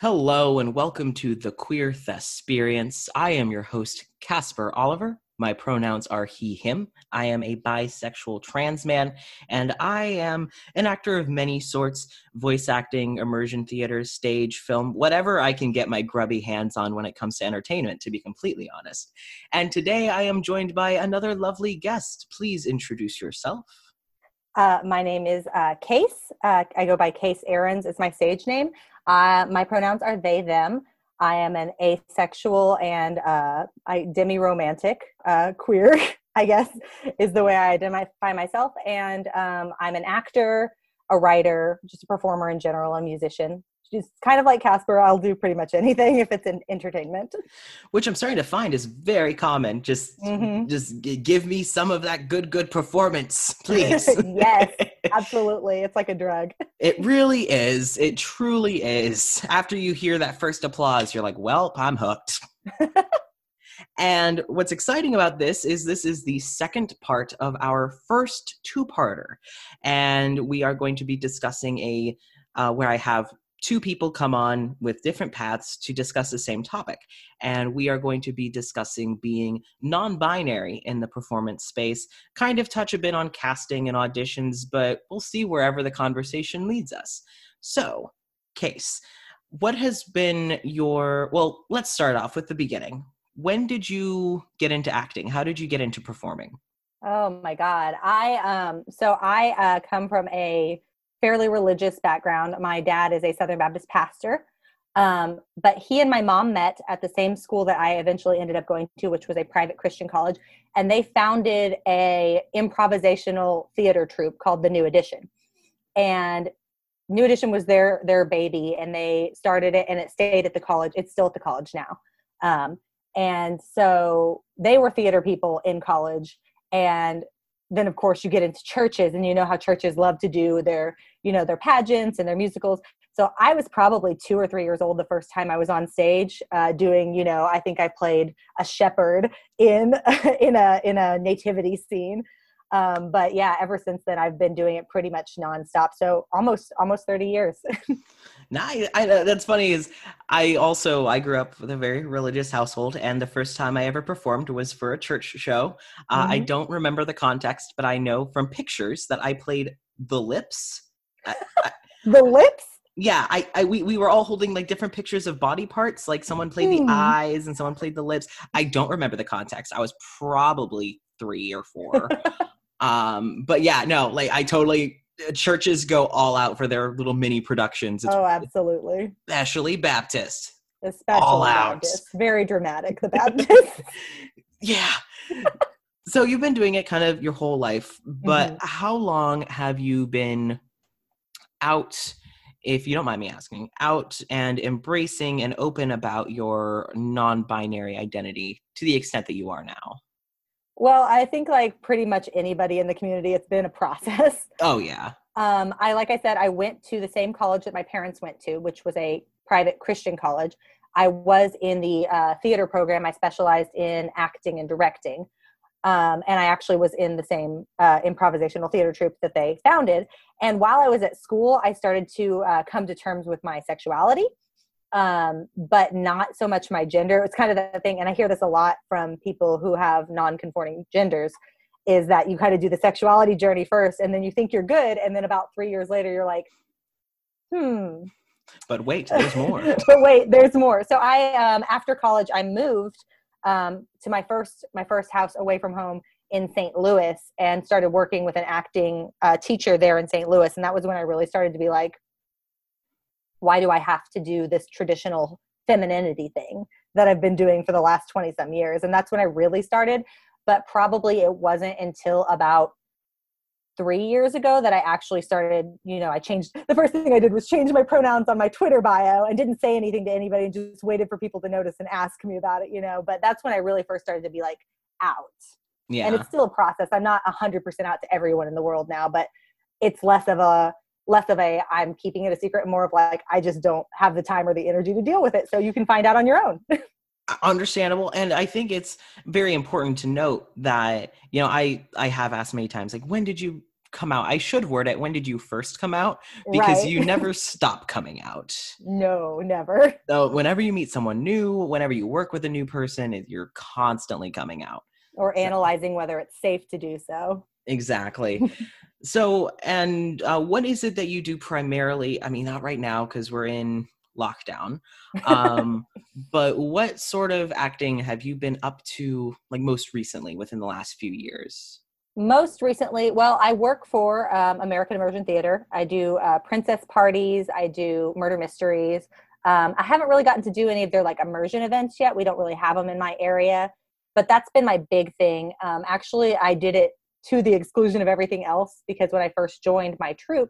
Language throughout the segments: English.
Hello and welcome to the Queer Thesperience. I am your host, Casper Oliver. My pronouns are he, him. I am a bisexual trans man, and I am an actor of many sorts voice acting, immersion theater, stage, film, whatever I can get my grubby hands on when it comes to entertainment, to be completely honest. And today I am joined by another lovely guest. Please introduce yourself. Uh, my name is uh, Case. Uh, I go by Case Erins. It's my stage name. Uh, my pronouns are they, them. I am an asexual and uh, I demi-romantic uh, queer, I guess, is the way I identify myself. And um, I'm an actor, a writer, just a performer in general, a musician just kind of like Casper, I'll do pretty much anything if it's an entertainment. Which I'm starting to find is very common. Just, mm-hmm. just give me some of that good, good performance, please. yes, absolutely. It's like a drug. It really is. It truly is. After you hear that first applause, you're like, "Well, I'm hooked." and what's exciting about this is this is the second part of our first two-parter, and we are going to be discussing a uh, where I have two people come on with different paths to discuss the same topic. And we are going to be discussing being non binary in the performance space, kind of touch a bit on casting and auditions, but we'll see wherever the conversation leads us. So, Case, what has been your, well, let's start off with the beginning. When did you get into acting? How did you get into performing? Oh my God. I, um, so I uh, come from a fairly religious background. My dad is a Southern Baptist pastor. Um, but he and my mom met at the same school that I eventually ended up going to, which was a private Christian college, and they founded a improvisational theater troupe called the New Edition. And New Edition was their their baby, and they started it, and it stayed at the college. It's still at the college now. Um, and so they were theater people in college, and then of course you get into churches and you know how churches love to do their you know their pageants and their musicals. So i was probably two or three years old the first time i was on stage uh, doing you know i think i played a shepherd in in a in a nativity scene um, but yeah ever since then i've been doing it pretty much nonstop so almost almost 30 years Nah, I, I, that's funny. Is I also I grew up with a very religious household, and the first time I ever performed was for a church show. Uh, mm-hmm. I don't remember the context, but I know from pictures that I played the lips. I, the lips. Yeah, I, I we, we were all holding like different pictures of body parts. Like someone played the hmm. eyes and someone played the lips. I don't remember the context. I was probably three or four. um, but yeah, no, like I totally uh, churches go all out for their little mini productions. It's oh, absolutely. Especially Baptist. Especially all Baptist. out. Very dramatic, the Baptist. yeah. so you've been doing it kind of your whole life, but mm-hmm. how long have you been out, if you don't mind me asking, out and embracing and open about your non binary identity to the extent that you are now? Well, I think like pretty much anybody in the community, it's been a process. Oh yeah. Um, I like I said, I went to the same college that my parents went to, which was a private Christian college. I was in the uh, theater program. I specialized in acting and directing, um, and I actually was in the same uh, improvisational theater troupe that they founded. And while I was at school, I started to uh, come to terms with my sexuality um, but not so much my gender. It's kind of the thing, and I hear this a lot from people who have non-conforming genders, is that you kind of do the sexuality journey first, and then you think you're good, and then about three years later, you're like, hmm. But wait, there's more. but wait, there's more. So I, um, after college, I moved um, to my first my first house away from home in St. Louis, and started working with an acting uh, teacher there in St. Louis, and that was when I really started to be like, why do I have to do this traditional femininity thing that I've been doing for the last 20 some years? And that's when I really started. But probably it wasn't until about three years ago that I actually started, you know, I changed the first thing I did was change my pronouns on my Twitter bio and didn't say anything to anybody and just waited for people to notice and ask me about it, you know. But that's when I really first started to be like out. Yeah. And it's still a process. I'm not 100% out to everyone in the world now, but it's less of a less of a I'm keeping it a secret, more of like I just don't have the time or the energy to deal with it. So you can find out on your own. understandable and i think it's very important to note that you know i i have asked many times like when did you come out. I should word it. When did you first come out? Because Right. you never stop coming out. No, never. So whenever you meet someone new, whenever you work with a new person, you're constantly coming out. Or So- analyzing whether it's safe to do so. Exactly. so, and uh, what is it that you do primarily? I mean, not right now because we're in lockdown. Um, but what sort of acting have you been up to, like most recently, within the last few years? Most recently, well, I work for um, American Immersion Theater. I do uh, princess parties. I do murder mysteries. Um, I haven't really gotten to do any of their like immersion events yet. We don't really have them in my area, but that's been my big thing. Um, actually, I did it to the exclusion of everything else because when I first joined my troop,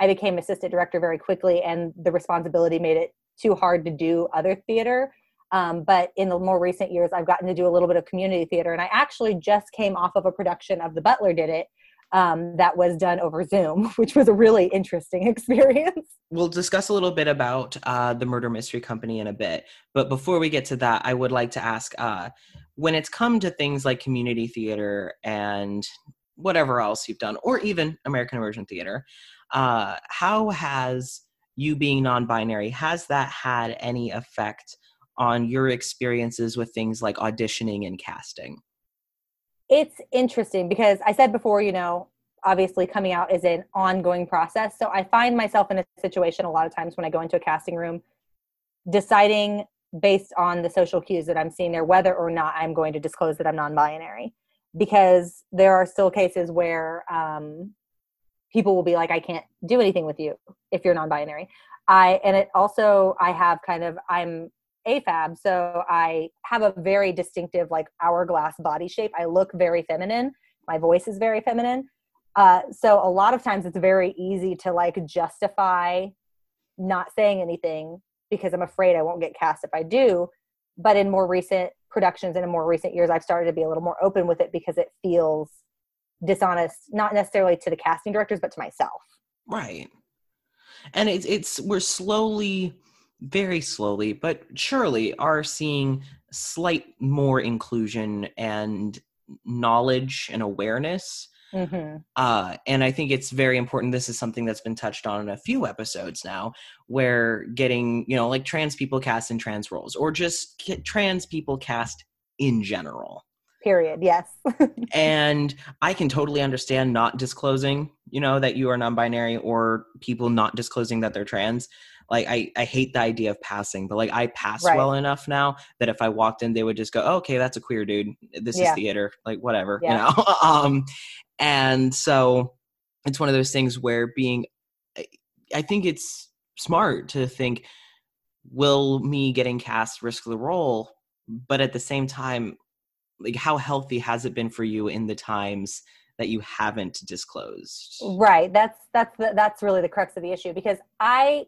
I became assistant director very quickly, and the responsibility made it too hard to do other theater. Um, but in the more recent years, I've gotten to do a little bit of community theater, and I actually just came off of a production of The Butler Did It um, that was done over Zoom, which was a really interesting experience. We'll discuss a little bit about uh, the Murder Mystery Company in a bit. But before we get to that, I would like to ask uh, when it's come to things like community theater and whatever else you've done, or even American Immersion Theater, uh, how has you being non binary, has that had any effect on your experiences with things like auditioning and casting? It's interesting because I said before, you know, obviously coming out is an ongoing process. So I find myself in a situation a lot of times when I go into a casting room deciding based on the social cues that I'm seeing there whether or not I'm going to disclose that I'm non binary. Because there are still cases where um, people will be like, I can't do anything with you if you're non binary. I, and it also, I have kind of, I'm AFAB, so I have a very distinctive, like hourglass body shape. I look very feminine. My voice is very feminine. Uh, so a lot of times it's very easy to like justify not saying anything because I'm afraid I won't get cast if I do. But in more recent productions and in more recent years, I've started to be a little more open with it because it feels dishonest, not necessarily to the casting directors, but to myself. Right. And it's it's we're slowly, very slowly, but surely are seeing slight more inclusion and knowledge and awareness. Hmm Uh, and I think it's very important. This is something that's been touched on in a few episodes now, where getting, you know, like trans people cast in trans roles or just trans people cast in general. Period. Yes. and I can totally understand not disclosing, you know, that you are non-binary or people not disclosing that they're trans. Like I, I hate the idea of passing, but like I pass Right. well enough now that if I walked in, they would just go, oh, "Okay, that's a queer dude. This Yeah. is theater. Like whatever, Yeah. you know." um, and so it's one of those things where being, I- I think it's smart to think, will me getting cast risk the role? But at the same time, like how healthy has it been for you in the times that you haven't disclosed right that's that's the, that's really the crux of the issue because i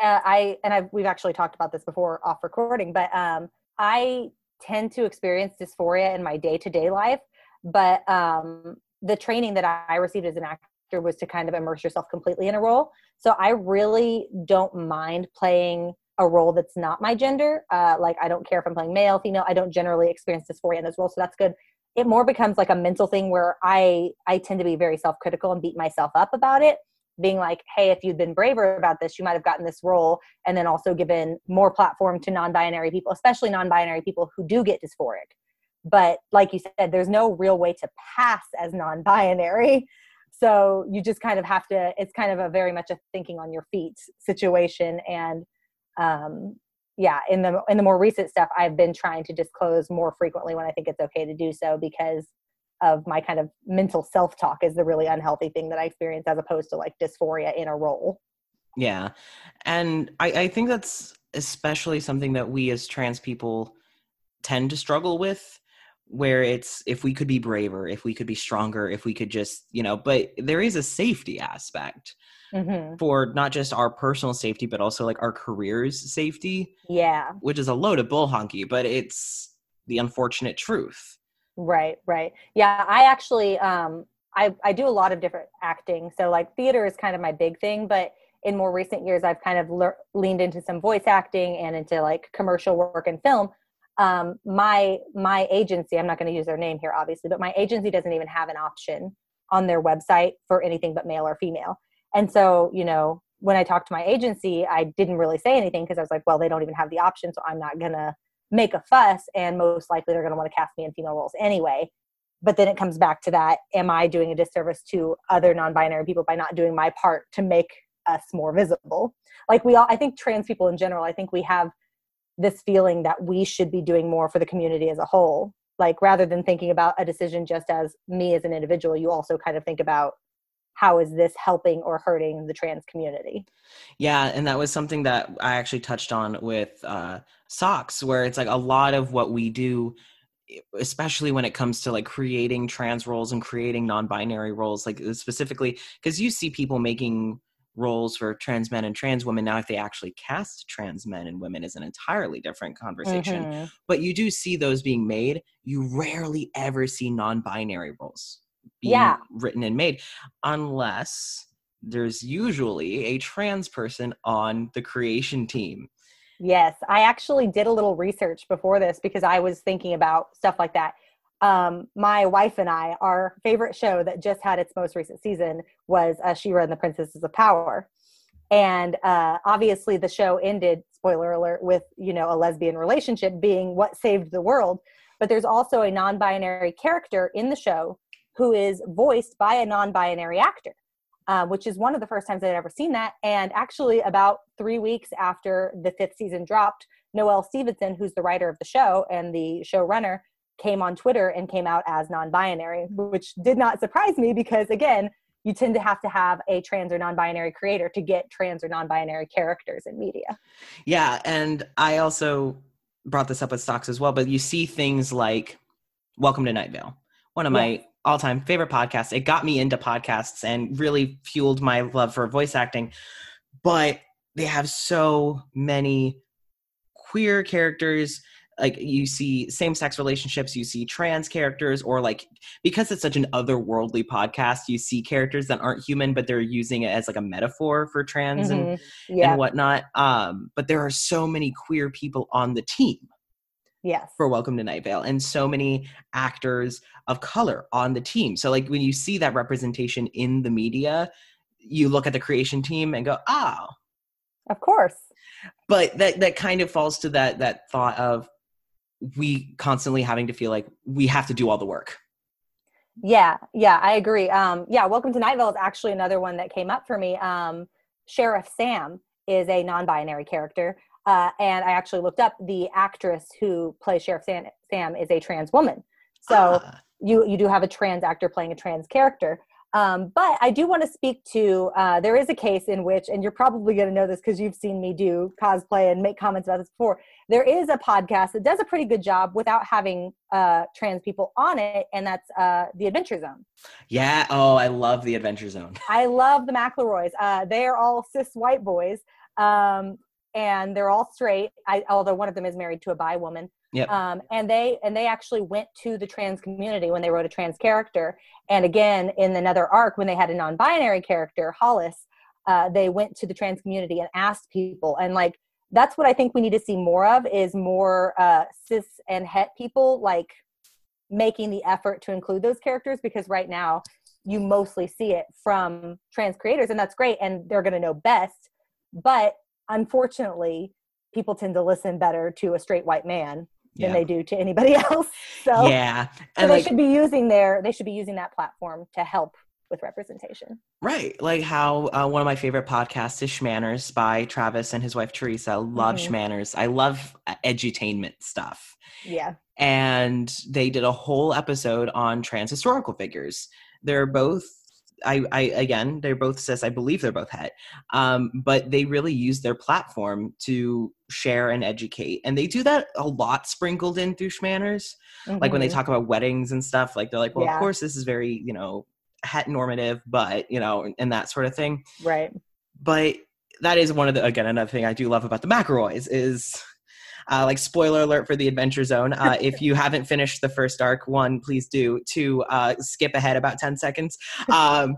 uh, i and I've, we've actually talked about this before off recording but um i tend to experience dysphoria in my day-to-day life but um the training that i received as an actor was to kind of immerse yourself completely in a role. So i really don't mind playing a role that's not my gender. Uh, like i don't care if i'm playing male female i don't generally experience dysphoria in those roles so that's good. It more becomes like a mental thing where I I tend to be very self-critical and beat myself up about it being like hey if you'd been braver about this you might have gotten this role and then also given more platform to non-binary people especially non-binary people who do get dysphoric but like you said there's no real way to pass as non-binary. So you just kind of have to it's kind of a very much a thinking on your feet situation. And um yeah in the in the more recent stuff i've been trying to disclose more frequently when i think it's okay to do so because of my kind of mental self-talk is the really unhealthy thing that i experience as opposed to like dysphoria in a role. Yeah. And I, I think that's especially something that we as trans people tend to struggle with where it's if we could be braver if we could be stronger if we could just you know but there is a safety aspect hmm for not just our personal safety but also like our careers safety yeah which is a load of bull honky but it's the unfortunate truth Right, right. Yeah, I actually um I I do a lot of different acting. So like theater is kind of my big thing, but in more recent years I've kind of lear- leaned into some voice acting and into like commercial work and film. Um my my agency, I'm not going to use their name here obviously, but my agency doesn't even have an option on their website for anything but male or female. And so, you know, when I talked to my agency, I didn't really say anything because I was like, well, they don't even have the option, so I'm not gonna make a fuss, and most likely they're gonna want to cast me in female roles anyway. But then it comes back to that: Am I doing a disservice to other non-binary people by not doing my part to make us more visible? Like we all, I think trans people in general, I think we have this feeling that we should be doing more for the community as a whole. Like rather than thinking about a decision just as me as an individual, you also kind of think about how is this helping or hurting the trans community yeah and that was something that i actually touched on with uh, socks where it's like a lot of what we do especially when it comes to like creating trans roles and creating non-binary roles like specifically because you see people making roles for trans men and trans women now if they actually cast trans men and women is an entirely different conversation mm-hmm. but you do see those being made you rarely ever see non-binary roles being yeah. written and made unless there's usually a trans person on the creation team. Yes, I actually did a little research before this because I was thinking about stuff like that. Um, my wife and I, our favorite show that just had its most recent season was uh, She-Ra and the Princesses of Power. And uh, obviously, the show ended, spoiler alert, with you know a lesbian relationship being what saved the world. But there's also a non-binary character in the show who is voiced by a non-binary actor uh, which is one of the first times I'd ever seen that. And actually, about three weeks after the fifth season dropped, Noelle Stevenson, who's the writer of the show and the showrunner, came on Twitter and came out as non binary, which did not surprise me because, again, you tend to have to have a trans or non binary creator to get trans or non binary characters in media. Yeah. And I also brought this up with stocks as well, but you see things like Welcome to Night Vale, one of my all time favorite podcast. It got me into podcasts and really fueled my love for voice acting. But they have so many queer characters. Like you see same sex relationships, you see trans characters, or like because it's such an otherworldly podcast, you see characters that aren't human, but they're using it as like a metaphor for trans mm-hmm. and, yeah. and whatnot. Um, but there are so many queer people on the team yes for welcome to night vale and so many actors of color on the team so like when you see that representation in the media you look at the creation team and go oh of course but that that kind of falls to that that thought of we constantly having to feel like we have to do all the work yeah yeah i agree um yeah welcome to night vale is actually another one that came up for me um sheriff sam is a non-binary character uh, and I actually looked up the actress who plays Sheriff Sam, Sam is a trans woman. So ah. you you do have a trans actor playing a trans character. Um, but I do want to speak to uh, there is a case in which, and you're probably going to know this because you've seen me do cosplay and make comments about this before. There is a podcast that does a pretty good job without having uh, trans people on it, and that's uh, the Adventure Zone. Yeah. Oh, I love the Adventure Zone. I love the McElroys. Uh, they are all cis white boys. Um, and they're all straight. I, although one of them is married to a bi woman. Yep. Um, and they and they actually went to the trans community when they wrote a trans character. And again, in another arc, when they had a non-binary character, Hollis, uh, they went to the trans community and asked people. And like that's what I think we need to see more of is more uh, cis and het people like making the effort to include those characters because right now you mostly see it from trans creators and that's great and they're going to know best but unfortunately, people tend to listen better to a straight white man than yeah. they do to anybody else. So yeah, and so they like, should be using their they should be using that platform to help with representation. Right, like how uh, one of my favorite podcasts is Shmanners by Travis and his wife Teresa. Love mm-hmm. Shmanners. I love uh, edutainment stuff. Yeah, and they did a whole episode on trans historical figures. They're both I, I again, they're both cis. I believe they're both het, um, but they really use their platform to share and educate, and they do that a lot, sprinkled in through shmanners. Mm-hmm. Like when they mm-hmm. talk about weddings and stuff, like they're like, well, yeah. of course, this is very you know het normative, but you know, and that sort of thing. Right. But that is one of the again another thing I do love about the McElroys is uh, like spoiler alert for the Adventure Zone. Uh, if you haven't finished the first arc, one, please do. Two, uh, skip ahead about ten seconds. Um,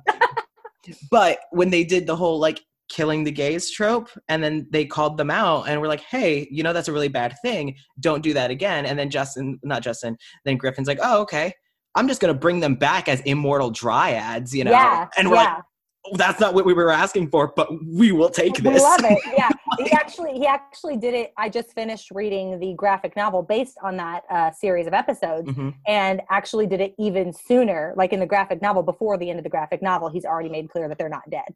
but when they did the whole like killing the gays trope and then they called them out and were like hey you know that's a really bad thing don't do that again and then justin not justin then griffin's like oh okay I'm just gonna bring them back as immortal dryads, you know? Yeah, and we're yeah. like, oh, that's not what we were asking for, but we will take this. We love it. Yeah, he actually he actually did it. I just finished reading the graphic novel based on that uh, series of episodes, hmm and actually did it even sooner. Like in the graphic novel, before the end of the graphic novel, he's already made clear that they're not dead.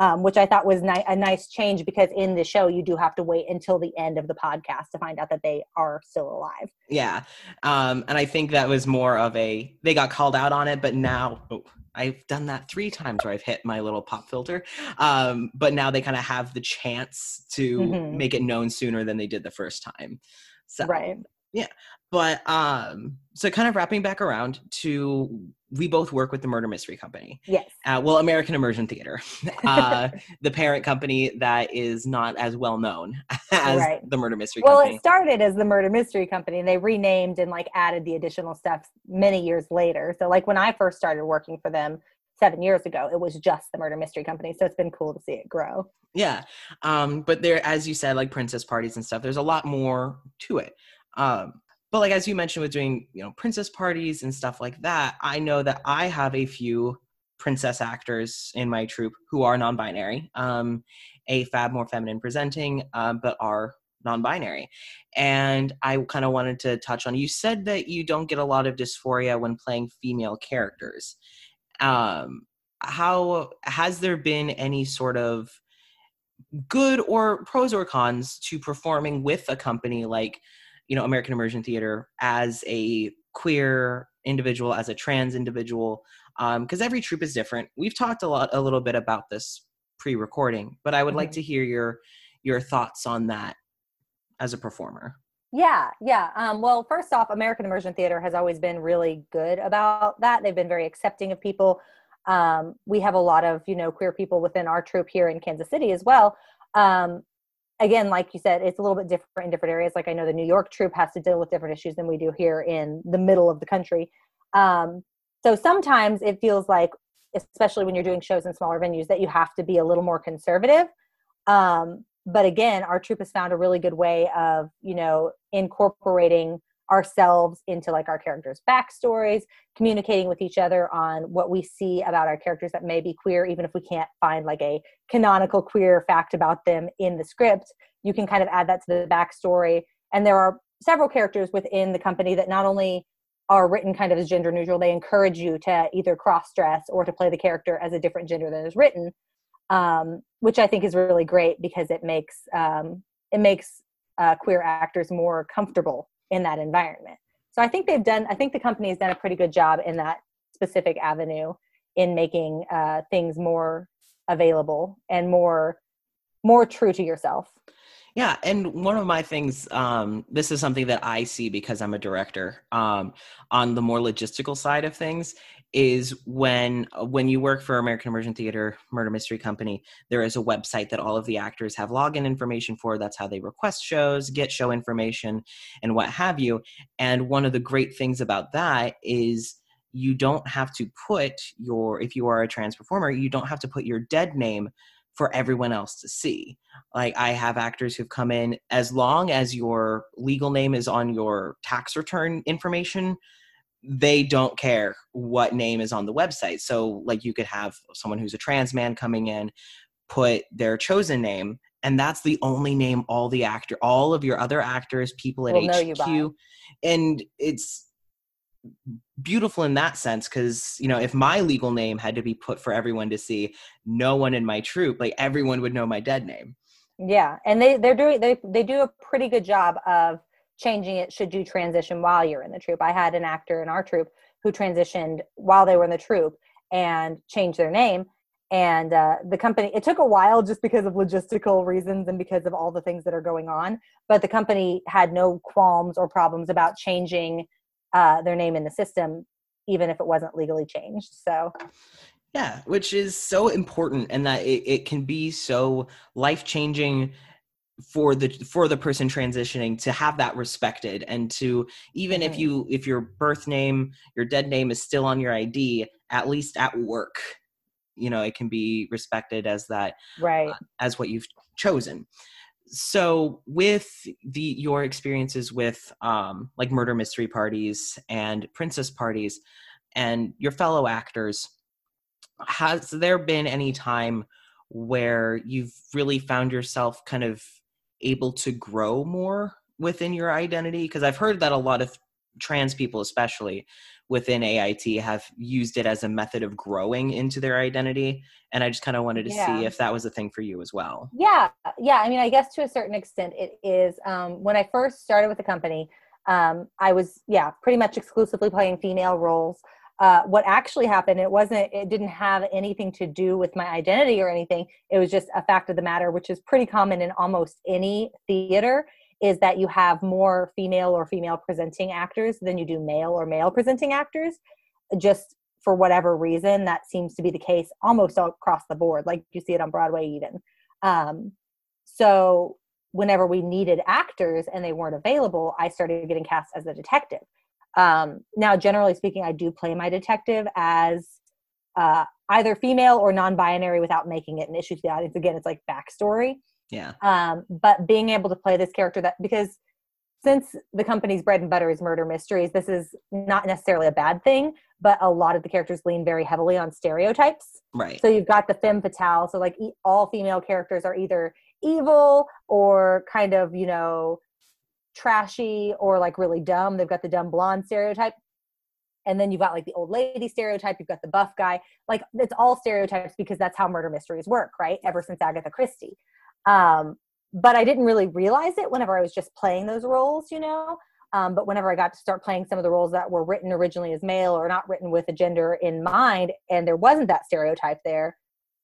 Um, which I thought was ni- a nice change because in the show you do have to wait until the end of the podcast to find out that they are still alive. Yeah. Um, and I think that was more of a they got called out on it, but now oh, I've done that three times where I've hit my little pop filter. Um, but now they kind of have the chance to Mhm. make it known sooner than they did the first time. So Right. But um so kind of wrapping back around to we both work with the murder mystery company Yes. uh, well american immersion theater uh the parent company that is not as well known as Right. the murder mystery Company. Well, company it started as the Murder Mystery Company, and they renamed and like added the additional stuff many years later. So, like when I first started working for them seven years ago, it was just the Murder Mystery Company. So it's been cool to see it grow. Yeah. Um, but there, as you said, like princess parties and stuff, there's a lot more to it. Um, but like as you mentioned with doing, you know, princess parties and stuff like that, I know that I have a few princess actors in my troupe who are non-binary, um, a fab more feminine presenting, um, but are non-binary. And I kind of wanted to touch on. You said that you don't get a lot of dysphoria when playing female characters. Um, how has there been any sort of good or pros or cons to performing with a company like you know american immersion theater as a queer individual as a trans individual because every troupe is different we've talked a lot a little bit about this pre-recording but i would like Mhm. to hear your your thoughts on that as a performer Yeah, yeah. Um, well, first off, American Immersion Theater has always been really good about that. They've been very accepting of people. Um, we have a lot of you know queer people within our troupe here in Kansas City as well. Um, again, like you said, it's a little bit different in different areas. Like I know the New York troupe has to deal with different issues than we do here in the middle of the country. Um, so sometimes it feels like, especially when you're doing shows in smaller venues, that you have to be a little more conservative. Um, but again, our troupe has found a really good way of, you know, incorporating ourselves into like our characters' backstories, communicating with each other on what we see about our characters that may be queer, even if we can't find like a canonical queer fact about them in the script. You can kind of add that to the backstory. And there are several characters within the company that not only are written kind of as gender neutral, they encourage you to either cross dress or to play the character as a different gender than is written um, which I think is really great because it makes um, it makes uh, queer actors more comfortable in that environment. So I think they've done. I think the company has done a pretty good job in that specific avenue in making uh, things more available and more more true to yourself. Yeah, and one of my things, um, this is something that I see because I'm a director um, on the more logistical side of things. Is when when you work for American Immersion Theater Murder Mystery Company, there is a website that all of the actors have login information for. That's how they request shows, get show information, and what have you. And one of the great things about that is you don't have to put your if you are a trans performer, you don't have to put your dead name for everyone else to see. Like i have actors who've come in as long as your legal name is on your tax return information they don't care what name is on the website. So like you could have someone who's a trans man coming in put their chosen name and that's the only name all the actor all of your other actors people at Will hq and it's beautiful in that sense because you know if my legal name had to be put for everyone to see no one in my troop like everyone would know my dead name Yeah, and they they're doing they they do a pretty good job of changing it should you transition while you're in the troop I had an actor in our troop who transitioned while they were in the troop and changed their name. And uh, the company, it took a while just because of logistical reasons and because of all the things that are going on. But the company had no qualms or problems about changing uh, their name in the system, even if it wasn't legally changed. So, yeah which is so important and that it, it can be so life changing for the for the person transitioning to have that respected and to even if Mhm. you if your birth name your dead name is still on your id at least at work you know it can be respected as that right. as what you've chosen so with the your experiences with um like murder mystery parties and princess parties and your fellow actors has there been any time where you've really found yourself kind of able to grow more within your identity? Because i've heard that a lot of trans people especially within ait have used it as a method of growing into their identity and i just kind of wanted to Yeah. see if that was a thing for you as well Yeah, yeah. I mean, I guess to a certain extent, it is. Um, when I first started with the company, um, I was yeah pretty much exclusively playing female roles. Uh, what actually happened, it wasn't. It didn't have anything to do with my identity or anything. It was just a fact of the matter, which is pretty common in almost any theater. Is that you have more female or female presenting actors than you do male or male presenting actors? Just for whatever reason, that seems to be the case almost across the board. Like you see it on Broadway, even. Um, so whenever we needed actors and they weren't available, I started getting cast as a detective. Um, now, generally speaking, I do play my detective as uh, either female or non-binary without making it an issue to the audience. Again, it's like backstory. Yeah Um, but being able to play this character that because since the company's bread and butter is murder mysteries, this is not necessarily a bad thing, but a lot of the characters lean very heavily on stereotypes. right So you've got the femme fatale. So like all female characters are either evil or kind of you know trashy or like really dumb. They've got the dumb blonde stereotype. And then you've got like the old lady stereotype. You've got the buff guy. Like it's all stereotypes because that's how murder mysteries work, right? Ever since Agatha Christie. Um, but I didn't really realize it whenever I was just playing those roles, you know. Um, but whenever I got to start playing some of the roles that were written originally as male or not written with a gender in mind, and there wasn't that stereotype there,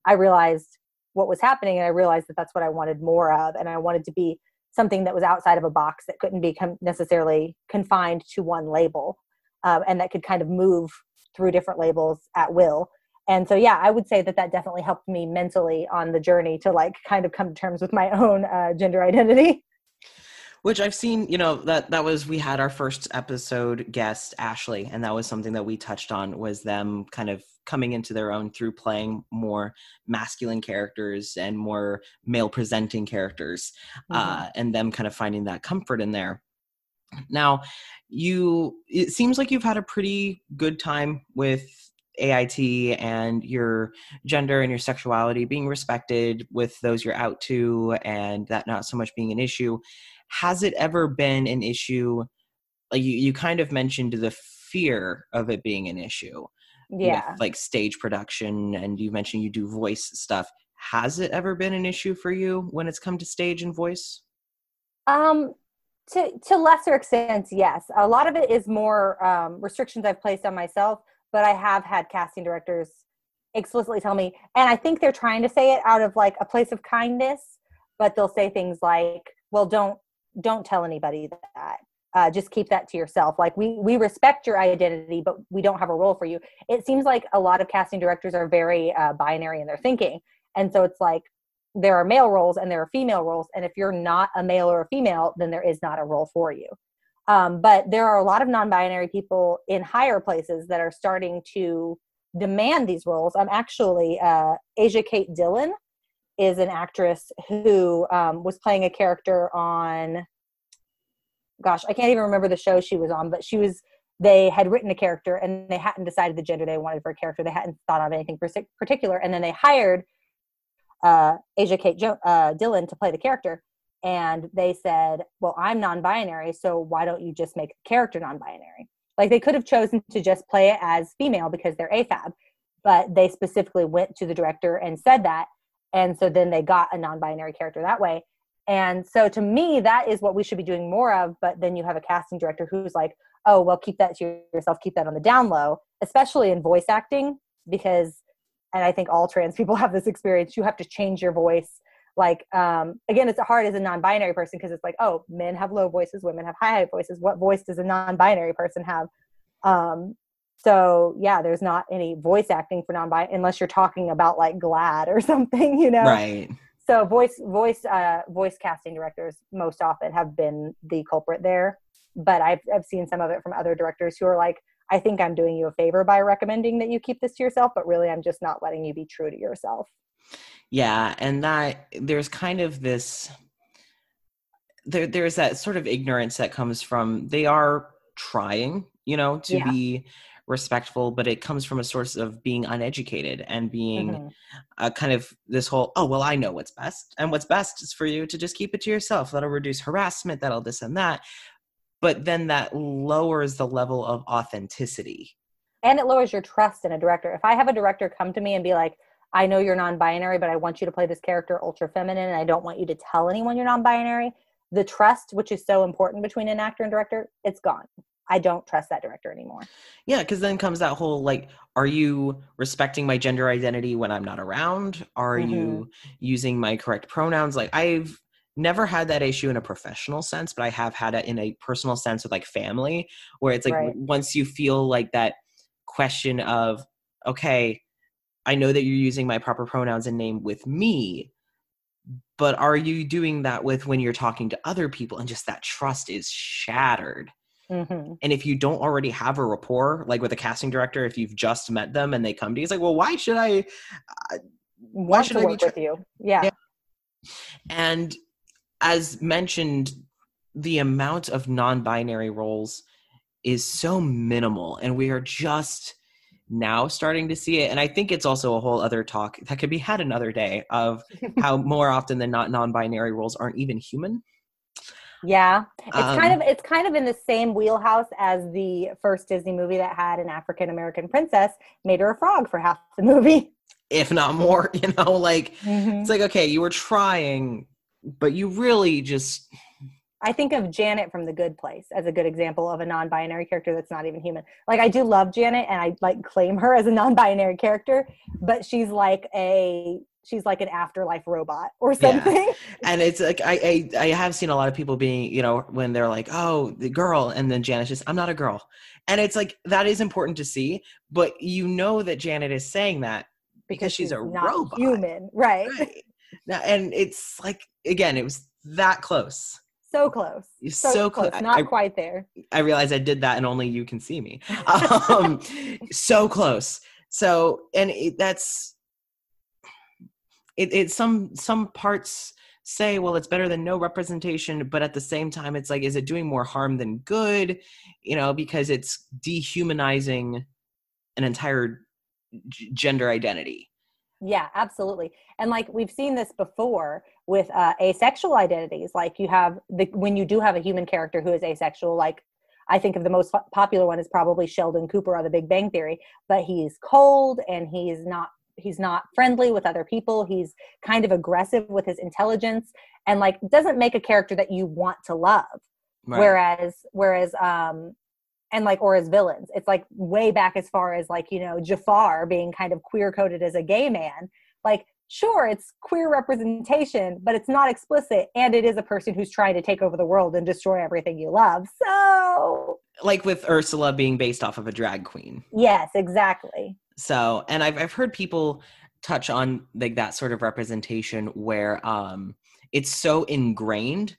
I realized what was happening, and I realized that that's what I wanted more of, and I wanted to be something that was outside of a box that couldn't be necessarily confined to one label, um, and that could kind of move through different labels at will. And so, yeah, I would say that that definitely helped me mentally on the journey to like kind of come to terms with my own uh, gender identity. which i've seen you know that that was we had our first episode guest ashley and that was something that we touched on was them kind of coming into their own through playing more masculine characters and more male presenting characters uh, and them kind of finding that comfort in there now you it seems like you've had a pretty good time with ait and your gender and your sexuality being respected with those you're out to and that not so much being an issue has it ever been an issue like you, you kind of mentioned the fear of it being an issue yeah. like stage production and you mentioned you do voice stuff has it ever been an issue for you when it's come to stage and voice Um, to to lesser extents, yes. A lot of it is more um, restrictions I've placed on myself, but I have had casting directors explicitly tell me, and I think they're trying to say it out of like a place of kindness, but they'll say things like, "Well, don't don't tell anybody that. Uh, just keep that to yourself. Like we we respect your identity, but we don't have a role for you." It seems like a lot of casting directors are very uh, binary in their thinking, and so it's like there are male roles and there are female roles and if you're not a male or a female then there is not a role for you um, but there are a lot of non-binary people in higher places that are starting to demand these roles. I'm actually uh, asia kate dillon is an actress who um, was playing a character on gosh i can't even remember the show she was on but she was they had written a character and they hadn't decided the gender they wanted for a character. They hadn't thought of anything particular. And then they hired uh, Asia Kate jo- uh, Dillon to play the character, and they said, "Well, I'm non-binary, so why don't you just make the character non-binary?" Like they could have chosen to just play it as female because they're AFAB, but they specifically went to the director and said that, and so then they got a non-binary character that way. And so to me, that is what we should be doing more of. But then you have a casting director who's like, "Oh, well, keep that to yourself, keep that on the down low," especially in voice acting because and I think all trans people have this experience. You have to change your voice. Like, um, again, it's hard as a non-binary person because it's like, oh, men have low voices, women have high voices. What voice does a non-binary person have? Um, so yeah, there's not any voice acting for non-binary unless you're talking about like GLAAD or something, you know. right So voice, voice, uh, voice casting directors most often have been the culprit there. But I've I've seen some of it from other directors who are like, I think I'm doing you a favor by recommending that you keep this to yourself, but really I'm just not letting you be true to yourself. Yeah, and that there's kind of this there there's that sort of ignorance that comes from they are trying, you know, to Yeah. be respectful, but it comes from a source of being uneducated and being Mhm. a kind of this whole, oh, well, I know what's best. And what's best is for you to just keep it to yourself. That'll reduce harassment, that'll this and that. But then that lowers the level of authenticity. and it lowers your trust in a director. If I have a director come to me and be like, I know you're non-binary, but I want you to play this character ultra feminine, and I don't want you to tell anyone you're non-binary. The trust, which is so important between an actor and director, it's gone. I don't trust that director anymore. Yeah, because then comes that whole like, are you respecting my gender identity when I'm not around? Are you mm-hmm. using my correct pronouns? Like, I've never had that issue in a professional sense, but I have had it in a personal sense with like family, where it's like Right. once you feel like that question of, okay, I know that you're using my proper pronouns and name with me, but are you doing that with when you're talking to other people? And just that trust is shattered. hmm And if you don't already have a rapport, like with a casting director, if you've just met them and they come to you, it's like, well, why should I? Want should to I be work with you? Yeah. Yeah. And as mentioned, the amount of non binary roles is so minimal, and we are just now starting to see it. And I think it's also a whole other talk that could be had another day of how more often than not non binary roles aren't even human. Yeah, it's kind Um, of it's kind of in the same wheelhouse as the first Disney movie that had an African American princess made her a frog for half the movie. If not more, you know, like Mhm. it's like, okay, you were trying, but you really just I think of Janet from The Good Place as a good example of a non-binary character that's not even human. Like I do love Janet and I like claim her as a non-binary character, but she's like a she's like an afterlife robot or Yeah. something. and it's like I, I I have seen a lot of people being you know when they're like oh the girl and then Janet's just I'm not a girl and it's like that is important to see but you know that Janet is saying that because she's a not robot. human, right? right now and it's like again it was that close So close. So, so close. close. Not I, quite there. I realize I did that and only you can see me um so close so and it, that's it, it some some parts say well it's better than no representation but at the same time it's like is it doing more harm than good you know because it's dehumanizing an entire g- gender identity Yeah, absolutely. And like we've seen this before with uh, asexual identities. Like you have the when you do have a human character who is asexual. Like I think of the most po- popular one is probably Sheldon Cooper on The Big Bang Theory. But he's cold and he's not he's not friendly with other people. He's kind of aggressive with his intelligence and like doesn't make a character that you want to love. Whereas whereas um and like or as villains it's like way back as far as like you know jafar being kind of queer coded as a gay man like sure it's queer representation but it's not explicit and it is a person who's trying to take over the world and destroy everything you love so like with ursula being based off of a drag queen. Yes exactly. So and i've, I've heard people touch on like that sort of representation where um it's so ingrained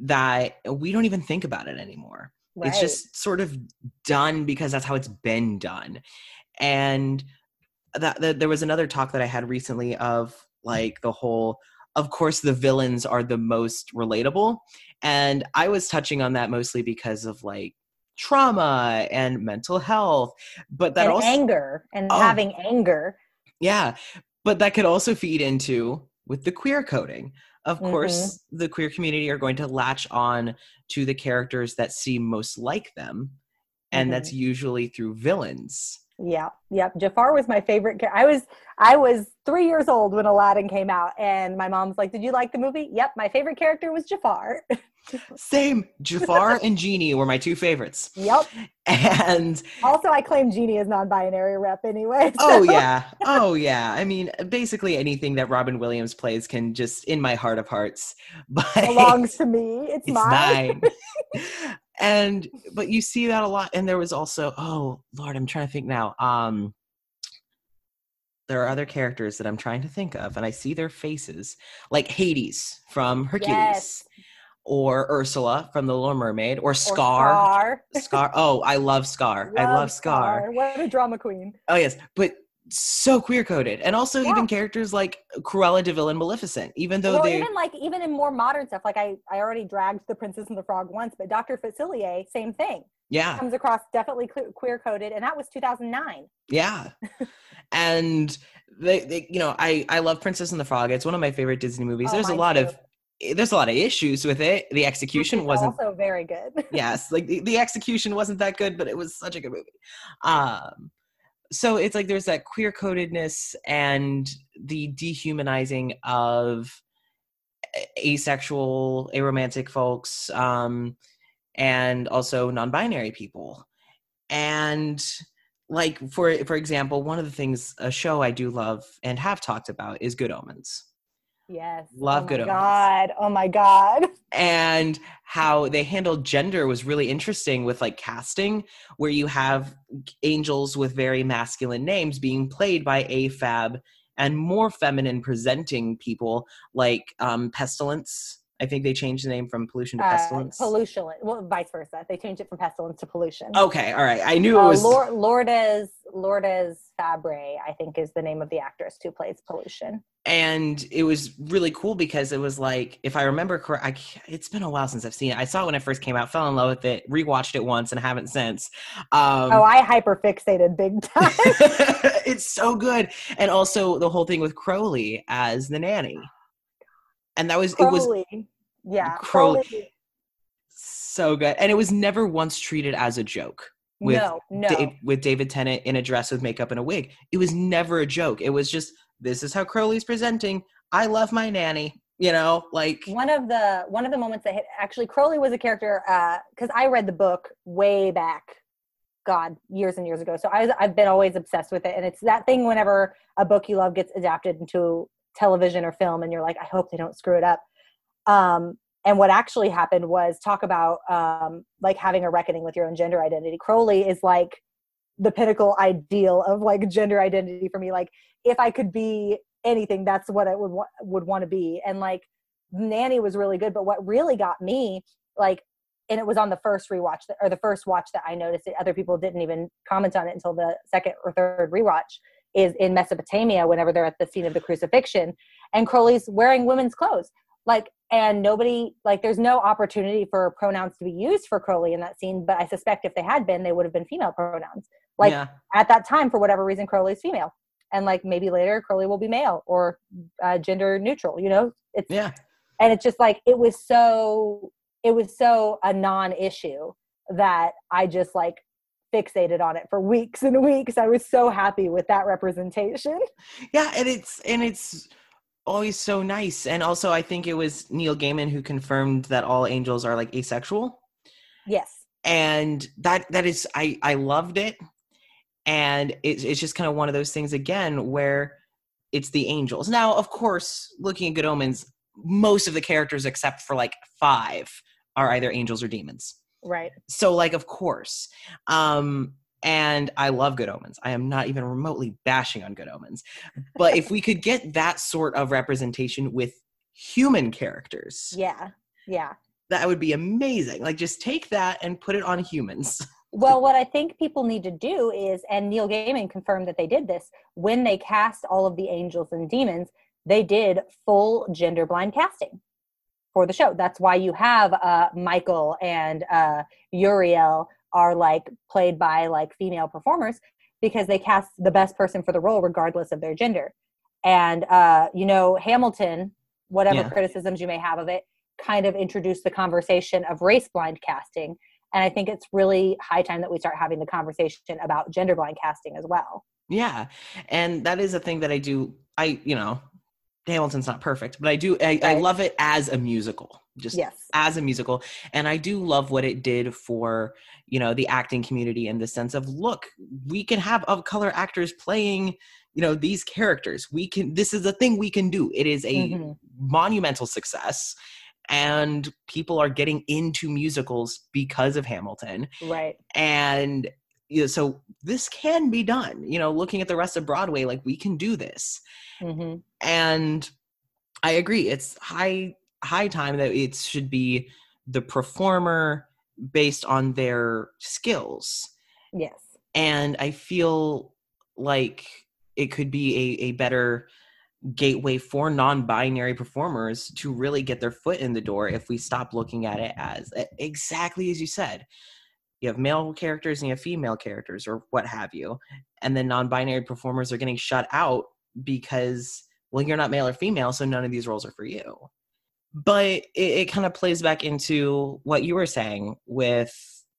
that we don't even think about it anymore. Right. it's just sort of done because that's how it's been done. And that, that there was another talk that i had recently of like the whole of course the villains are the most relatable and i was touching on that mostly because of like trauma and mental health but that and also anger and Oh. having anger yeah, but that could also feed into with the queer coding. Of Mhm. course, the queer community are going to latch on to the characters that seem most like them, and Mhm. that's usually through villains. Yeah, yep. Jafar was my favorite. I was I was three years old when Aladdin came out, and my mom's like, "Did you like the movie?" Yep, my favorite character was Jafar. Same, Jafar and Genie were my two favorites, yep. and Also, I claim Genie is non-binary rep anyway. oh yeah, oh yeah. I mean, basically anything that Robin Williams plays can just, in my heart of hearts, but belongs to me. It's, it's mine. mine. and but you see that a lot and there was also oh lord i'm trying to think now um there are other characters that i'm trying to think of and i see their faces like hades from hercules Yes. or ursula from the little mermaid or Or scar Scar. scar oh i love scar i love scar What a drama queen. oh yes but so queer coded and also Yeah. even characters like cruella de vil and maleficent even though well, they even like even in more modern stuff, like I I already dragged the Princess and the Frog once, but Dr. Facilier, same thing, yeah comes across definitely queer coded, and that was 2009. yeah and they, they you know i i love princess and the frog it's one of my favorite disney movies Oh, there's a lot too. of there's a lot of issues with it the execution is wasn't also very good. yes like the, the execution wasn't that good but it was such a good movie um so it's like there's that queer codedness and the dehumanizing of asexual aromantic folks um and also non-binary people. And like for for example one of the things a show i do love and have talked about is good omens Yes. Love oh Good my Omens. God. Oh my God. and how they handled gender was really interesting with like casting where you have angels with very masculine names being played by afab and more feminine presenting people like um pestilence i think they changed the name from pollution to Uh, pestilence pollution. Well, vice versa. They changed it from pestilence to pollution. okay all right i knew it Uh, was Lor- Lourdes Lourdes Fabre, I think, is the name of the actress who plays pollution. and it was really cool because it was like if i remember correct it's been a while since i've seen it i saw it when it first came out fell in love with it rewatched it once and haven't since um oh, I hyper fixated big time. it's so good and also the whole thing with crowley as the nanny and that was it was Crowley. Yeah. Crowley. So good and it was never once treated as a joke with no, no. Da- with david tennant in a dress with makeup and a wig it was never a joke it was just this is how crowley's presenting i love my nanny you know like one of the one of the moments that hit actually Crowley was a character uh because I read the book way back, God, years and years ago. So I was, I've been always obsessed with it, and it's that thing whenever a book you love gets adapted into television or film, and you're like, I hope they don't screw it up. Um, and what actually happened was talk about um, like having a reckoning with your own gender identity. Crowley is like the pinnacle ideal of like gender identity for me. Like if I could be anything, that's what I would wa- would want to be. And like Nanny was really good, but what really got me like, and it was on the first rewatch that, or the first watch that I noticed it. Other people didn't even comment on it until the second or third rewatch. Is in Mesopotamia whenever they're at the scene of the crucifixion, and Crowley's wearing women's clothes. Like, and nobody like there's no opportunity for pronouns to be used for Crowley in that scene. But I suspect if they had been, they would have been female pronouns. Like yeah at that time, for whatever reason, Crowley's female, and like maybe later Crowley will be male or uh, gender neutral. You know, it's yeah and it's just like it was so it was so a non-issue that I just like fixated on it for weeks and weeks. I was so happy with that representation. yeah and it's and it's always so nice. And also i think it was neil gaiman who confirmed that all angels are like asexual. Yes. and that that is i i loved it. And it's, it's just kind of one of those things again where it's the angels. Now of course looking at good omens most of the characters except for like five are either angels or demons. Right. so like of course. Um and i love good omens i am not even remotely bashing on good omens but if we could get that sort of representation with human characters Yeah. Yeah. that would be amazing like just take that and put it on humans Well, what I think people need to do is, and Neil Gaiman confirmed that they did this when they cast all of the angels and demons, they did full gender blind casting for the show. That's why you have uh, Michael and uh, Uriel are like played by like female performers because they cast the best person for the role regardless of their gender. And uh, you know, Hamilton, whatever Yeah. criticisms you may have of it, kind of introduced the conversation of race blind casting. And I think it's really high time that we start having the conversation about gender blind casting as well. yeah and that is a thing that i do i you know hamilton's not perfect but i do i, I love it as a musical just Yes. as a musical and i do love what it did for you know the acting community in the sense of look we can have of color actors playing you know these characters we can this is a thing we can do it is a Mhm. monumental success and people are getting into musicals because of hamilton Right. and you know, so this can be done you know looking at the rest of broadway like we can do this. Hmm and i agree it's high high time that it should be the performer based on their skills. Yes. and i feel like it could be a, a better gateway for non-binary performers to really get their foot in the door if we stop looking at it as exactly as you said you have male characters and you have female characters or what have you and then non-binary performers are getting shut out because well you're not male or female so none of these roles are for you. But it, it kind of plays back into what you were saying with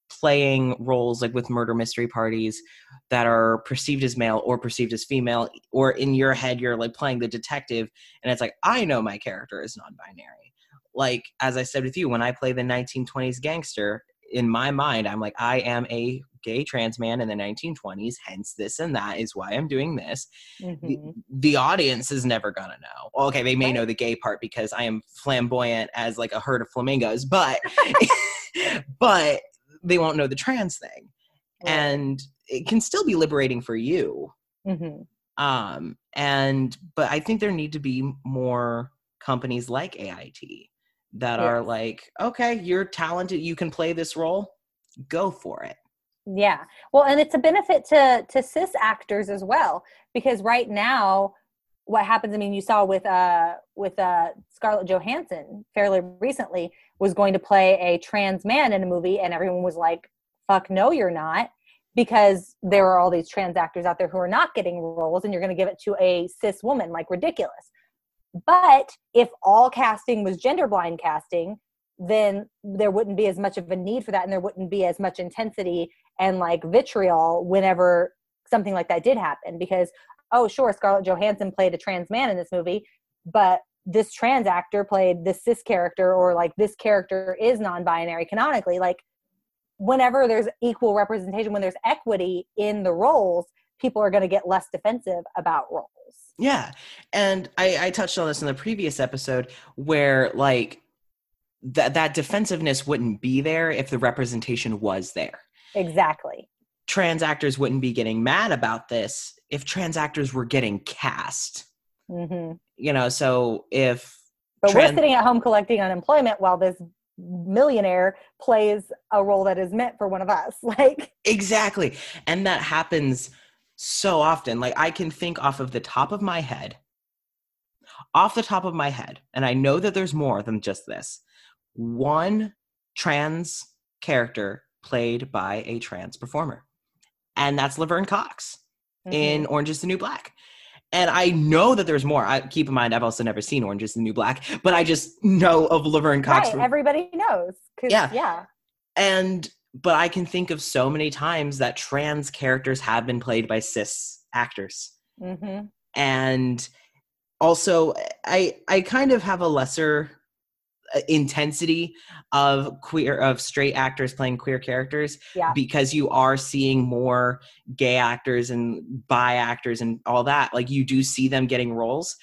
playing roles like with murder mystery parties that are perceived as male or perceived as female or in your head you're like playing the detective and it's like i know my character is non-binary. Like as i said with you when i play the 1920s gangster in my mind i'm like i am a gay trans man in the 1920s hence this and that is why i'm doing this mm-hmm. the, the, audience is never gonna know okay they may right. know the gay part because i am flamboyant as like a herd of flamingos but but they won't know the trans thing right. and it can still be liberating for you mm-hmm. um and but i think there need to be more companies like ait that are like okay you're talented you can play this role go for it. Yeah. Well and it's a benefit to to cis actors as well because right now what happens i mean you saw with uh with uh scarlett johansson fairly recently was going to play a trans man in a movie and everyone was like fuck no you're not because there are all these trans actors out there who are not getting roles and you're going to give it to a cis woman like ridiculous but if all casting was gender blind casting then there wouldn't be as much of a need for that and there wouldn't be as much intensity and like vitriol whenever something like that did happen because oh sure scarlett johansson played a trans man in this movie but this trans actor played this cis character or like this character is non-binary canonically. Like whenever there's equal representation when there's equity in the roles people are going to get less defensive about roles yeah and I, I touched on this in the previous episode where like that that defensiveness wouldn't be there if the representation was there. Exactly. Trans actors wouldn't be getting mad about this if trans actors were getting cast. Mm-hmm. you know so if but trans- we're sitting at home collecting unemployment while this millionaire plays a role that is meant for one of us like exactly and that happens so often like i can think off of the top of my head off the top of my head and i know that there's more than just this one trans character played by a trans performer and that's laverne cox mm-hmm. in orange is the new black and I know that there's more. I keep in mind I've also never seen Orange is the New Black, but I just know of Laverne Cox. Right, everybody knows. Yeah, yeah. And but I can think of so many times that trans characters have been played by cis actors, mm-hmm. and also I I kind of have a lesser uh, intensity of queer of straight actors playing queer characters yeah. because you are seeing more gay actors and bi actors and all that like you do see them getting roles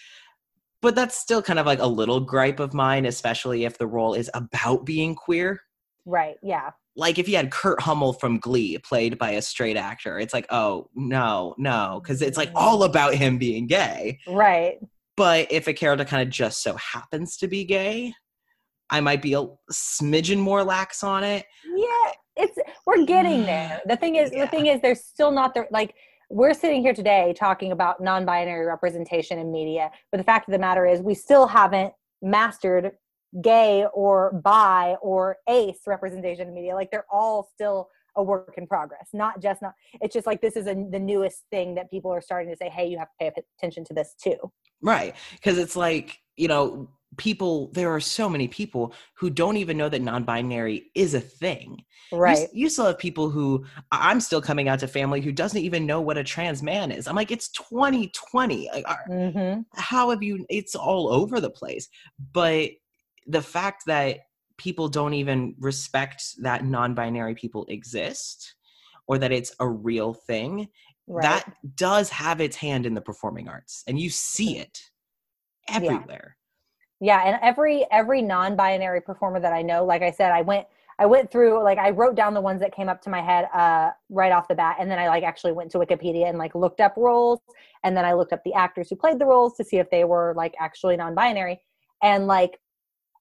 but that's still kind of like a little gripe of mine especially if the role is about being queer right yeah like if you had Kurt Hummel from Glee played by a straight actor, it's like, oh no, no, because it's like all about him being gay. Right. But if a character kind of just so happens to be gay, I might be a smidgen more lax on it. Yeah, it's we're getting mm, there. The thing is, yeah. the thing is, there's still not there. Like we're sitting here today talking about non-binary representation in media, but the fact of the matter is, we still haven't mastered gay or bi or ace representation in media. Like they're all still a work in progress not just not it's just like this is a, the newest thing that people are starting to say hey you have to pay attention to this too right because it's like you know people there are so many people who don't even know that non-binary is a thing right you, you, still have people who i'm still coming out to family who doesn't even know what a trans man is i'm like it's 2020 like, mm-hmm. how have you it's all over the place but the fact that people don't even respect that non-binary people exist or that it's a real thing right. that does have its hand in the performing arts and you see it everywhere yeah and every every non-binary performer that i know like i said i went i went through like i wrote down the ones that came up to my head uh, right off the bat and then i like actually went to wikipedia and like looked up roles and then i looked up the actors who played the roles to see if they were like actually non-binary and like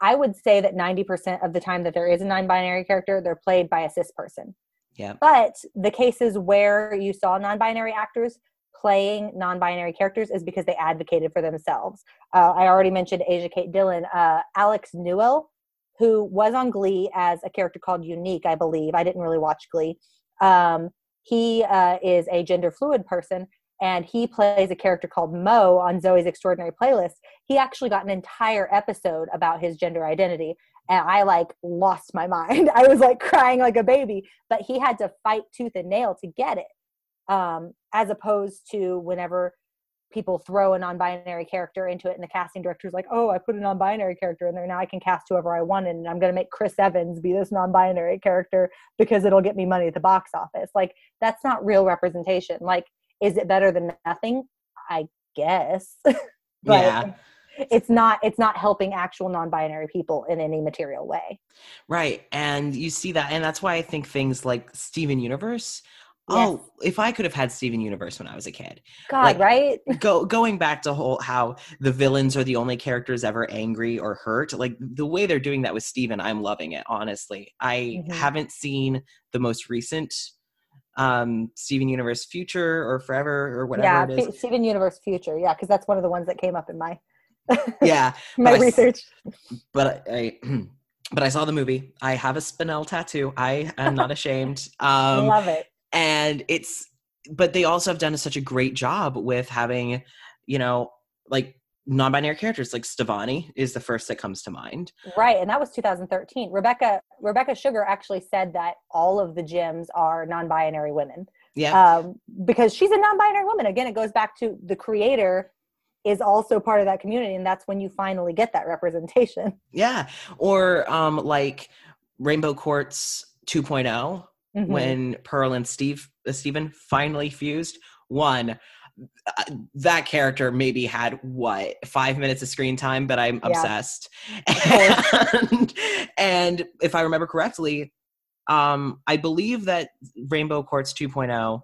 i would say that 90% of the time that there is a non-binary character they're played by a cis person yeah but the cases where you saw non-binary actors playing non-binary characters is because they advocated for themselves. Uh, I already mentioned Asia Kate Dillon, uh, Alex Newell, who was on Glee as a character called Unique, I believe. I didn't really watch Glee. Um, he uh, is a gender fluid person, and he plays a character called Mo on Zoe's Extraordinary Playlist. He actually got an entire episode about his gender identity, and I like lost my mind. I was like crying like a baby, but he had to fight tooth and nail to get it um, as opposed to whenever people throw a non-binary character into it and the casting director's like oh i put a non-binary character in there now i can cast whoever i want and i'm going to make chris evans be this non-binary character because it'll get me money at the box office like that's not real representation like is it better than nothing i guess but yeah it's not it's not helping actual non-binary people in any material way right and you see that and that's why i think things like steven universe Oh, if I could have had Steven Universe when I was a kid. God, like, right? go going back to whole how the villains are the only characters ever angry or hurt. Like the way they're doing that with Steven, I'm loving it, honestly. I mm-hmm. haven't seen the most recent um Steven Universe Future or Forever or whatever yeah, Steven Universe Future. Yeah, because that's one of the ones that came up in my Yeah. my research. I, but I, I but I saw the movie. I have a Spinel tattoo. I am not ashamed. Um, Love it and it's but they also have done such a great job with having you know like non-binary characters like Stevonnie is the first that comes to mind. Right, and that was 2013. Rebecca Rebecca Sugar actually said that all of the Gems are non-binary women. Yeah. Um, because she's a non-binary woman. Again, it goes back to the creator is also part of that community and that's when you finally get that representation. Yeah. Or um like Rainbow Quartz 2.0 mm-hmm. when Pearl and Steve uh, Steven finally fused. One, that character maybe had what five minutes of screen time, but I'm yeah. obsessed. And, and if I remember correctly, um, I believe that Rainbow Quartz 2.0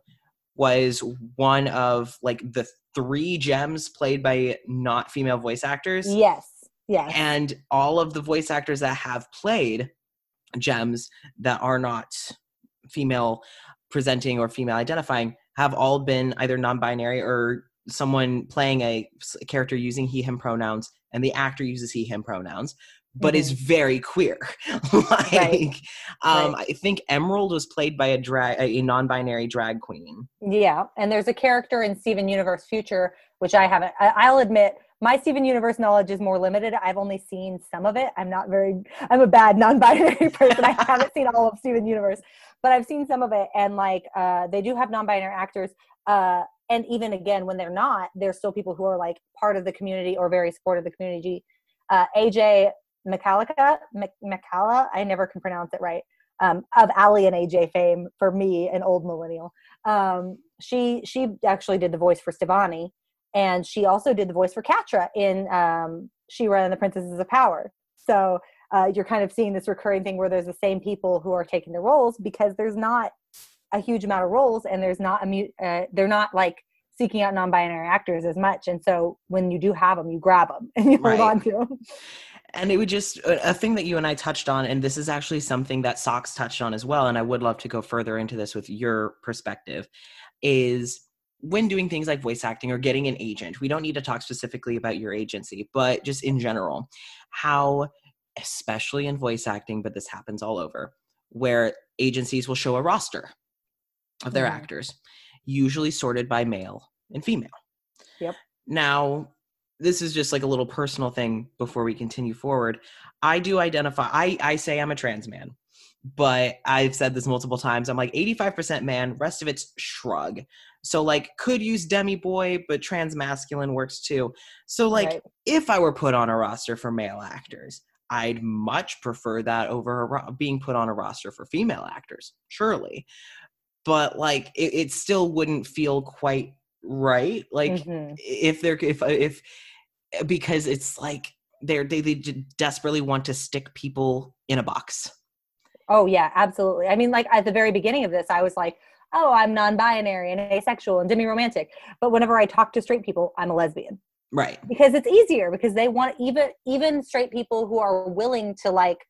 was one of like the three gems played by not female voice actors. Yes. Yes. And all of the voice actors that have played gems that are not female presenting or female identifying have all been either non-binary or someone playing a character using he him pronouns and the actor uses he him pronouns but mm-hmm. is very queer like right. um right. i think emerald was played by a drag a non-binary drag queen yeah and there's a character in steven universe future which i haven't i'll admit my Steven Universe knowledge is more limited. I've only seen some of it. I'm not very, I'm a bad non binary person. I haven't seen all of Steven Universe, but I've seen some of it. And like, uh, they do have non binary actors. Uh, and even again, when they're not, there's still people who are like part of the community or very supportive of the community. Uh, AJ McCallica, McCalla, I never can pronounce it right, um, of Aly and AJ fame for me, an old millennial. Um, she she actually did the voice for Stevonnie and she also did the voice for Catra in um, She-Ra and the Princesses of Power. So uh, you're kind of seeing this recurring thing where there's the same people who are taking the roles because there's not a huge amount of roles and there's not a mu- uh, they're not like seeking out non-binary actors as much. And so when you do have them you grab them and you hold on to them and it would just a thing that you and I touched on, and this is actually something that Socks touched on as well, and I would love to go further into this with your perspective, is when doing things like voice acting or getting an agent, we don't need to talk specifically about your agency, but just in general, how, especially in voice acting, but this happens all over, where agencies will show a roster of their mm-hmm. actors, usually sorted by male and female. Yep. Now, this is just like a little personal thing before we continue forward. I do identify, I, I say I'm a trans man but I've said this multiple times. I'm like 85% man, rest of it's shrug. So like could use demi boy, but trans masculine works too. So like right. if I were put on a roster for male actors, I'd much prefer that over being put on a roster for female actors, surely. But like it, it still wouldn't feel quite right. Like mm-hmm. if they're if if because it's like they're they, they desperately want to stick people in a box Oh yeah, absolutely. I mean, like at the very beginning of this, I was like, "Oh, I'm non-binary and asexual and demi-romantic," but whenever I talk to straight people, I'm a lesbian. Right. Because it's easier because they want even even straight people who are willing to like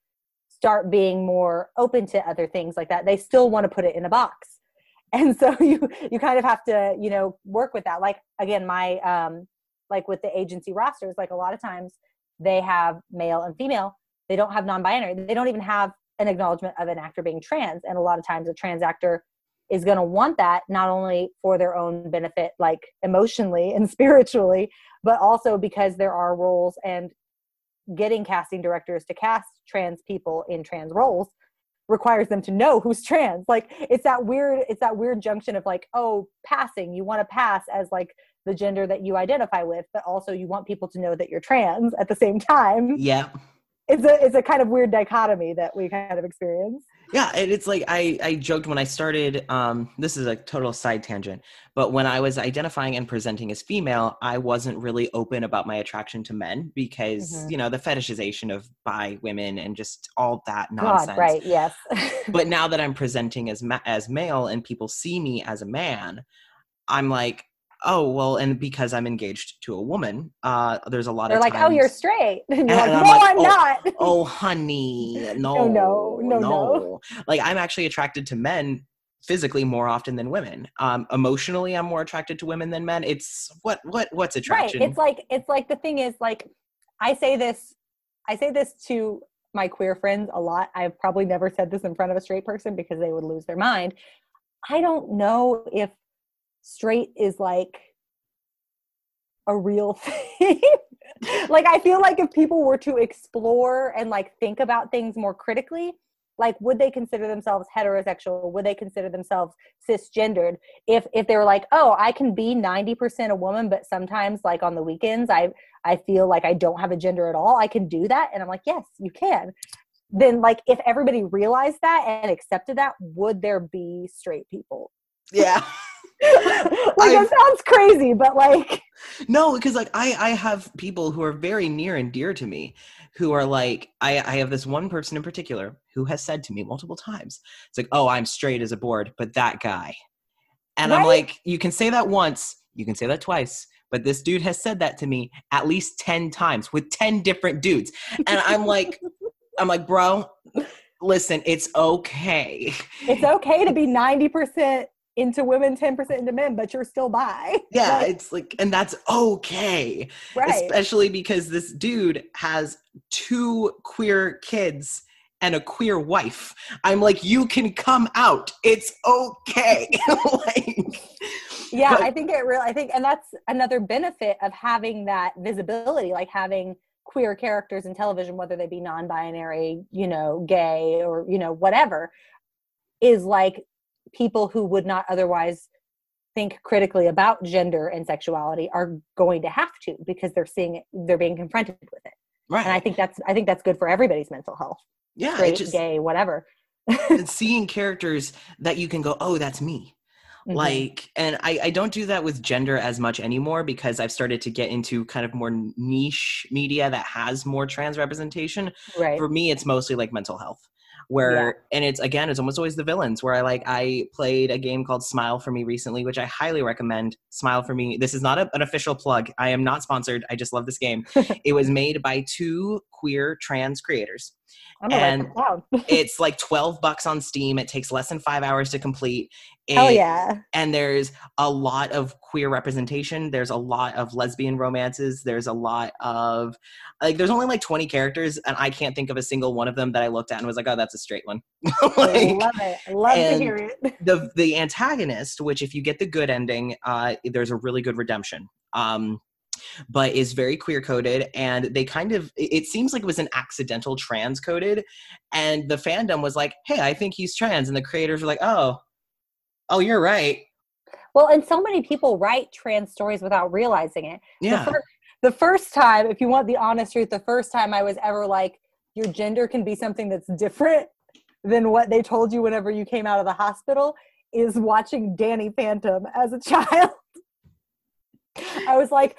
start being more open to other things like that. They still want to put it in a box. and so you you kind of have to you know work with that like again my um like with the agency rosters like a lot of times they have male and female they don't have non-binary they don't even have an acknowledgement of an actor being trans and a lot of times a trans actor is going to want that not only for their own benefit like emotionally and spiritually but also because there are roles and getting casting directors to cast trans people in trans roles requires them to know who's trans. Like it's that weird it's that weird junction of like oh passing you want to pass as like the gender that you identify with but also you want people to know that you're trans at the same time. Yeah it's a it's a kind of weird dichotomy that we kind of experience yeah and it's like i i joked when i started um this is a total side tangent but when i was identifying and presenting as female i wasn't really open about my attraction to men because mm-hmm. you know the fetishization of bi women and just all that nonsense God, right yes but now that i'm presenting as ma- as male and people see me as a man i'm like oh well and because i'm engaged to a woman uh there's a lot They're of like times, oh you're straight. And you're and like, no like, i'm oh, not. oh honey no. no, no no. no. Like i'm actually attracted to men physically more often than women. Um emotionally i'm more attracted to women than men. It's what what what's attraction? Right it's like it's like the thing is like i say this i say this to my queer friends a lot. I've probably never said this in front of a straight person because they would lose their mind. I don't know if straight is like a real thing. like I feel like if people were to explore and like think about things more critically, like would they consider themselves heterosexual? Would they consider themselves cisgendered? If if they were like, "Oh, I can be 90% a woman, but sometimes like on the weekends I I feel like I don't have a gender at all. I can do that." And I'm like, "Yes, you can." Then like if everybody realized that and accepted that, would there be straight people? Yeah. like it sounds crazy, but like no, because like I I have people who are very near and dear to me who are like I I have this one person in particular who has said to me multiple times, it's like, oh, I'm straight as a board, but that guy, and right? I'm like, you can say that once, you can say that twice. But this dude has said that to me at least 10 times with 10 different dudes. And I'm like, I'm like, bro, listen, it's okay. It's okay to be 90% into women, 10% into men, but you're still bi. Yeah, like, it's like, and that's okay. Right. Especially because this dude has two queer kids and a queer wife. I'm like, you can come out. It's okay. like, yeah, but, I think it really, I think, and that's another benefit of having that visibility, like having queer characters in television, whether they be non binary, you know, gay, or, you know, whatever, is like people who would not otherwise think critically about gender and sexuality are going to have to because they're seeing it they're being confronted with it. Right and i think that's i think that's good for everybody's mental health. Yeah Straight, just, gay whatever. Seeing characters that you can go oh that's me. Mm-hmm. like and I, I don't do that with gender as much anymore because i've started to get into kind of more niche media that has more trans representation. Right. For me it's mostly like mental health where yeah. and it's again it's almost always the villains where i like i played a game called smile for me recently which i highly recommend. Smile for me this is not a, an official plug. I am not sponsored. I just love this game. It was made by two queer trans creators and it's like 12 bucks on steam. It takes less than five hours to complete. It, oh yeah. and there's a lot of queer representation. There's a lot of lesbian romances. There's a lot of like there's only like 20 characters and i can't think of a single one of them that i looked at and was like oh that's a straight one. Like, I love it. I love to hear it. the the antagonist which if you get the good ending uh there's a really good redemption. Um but is very queer coded and they kind of it seems like it was an accidental trans coded and the fandom was like hey i think he's trans and the creators were like oh oh you're right. Well and so many people write trans stories without realizing it. Yeah. the, fir- the first time if you want the honest truth the first time i was ever like your gender can be something that's different than what they told you whenever you came out of the hospital is watching danny phantom as a child. I was like,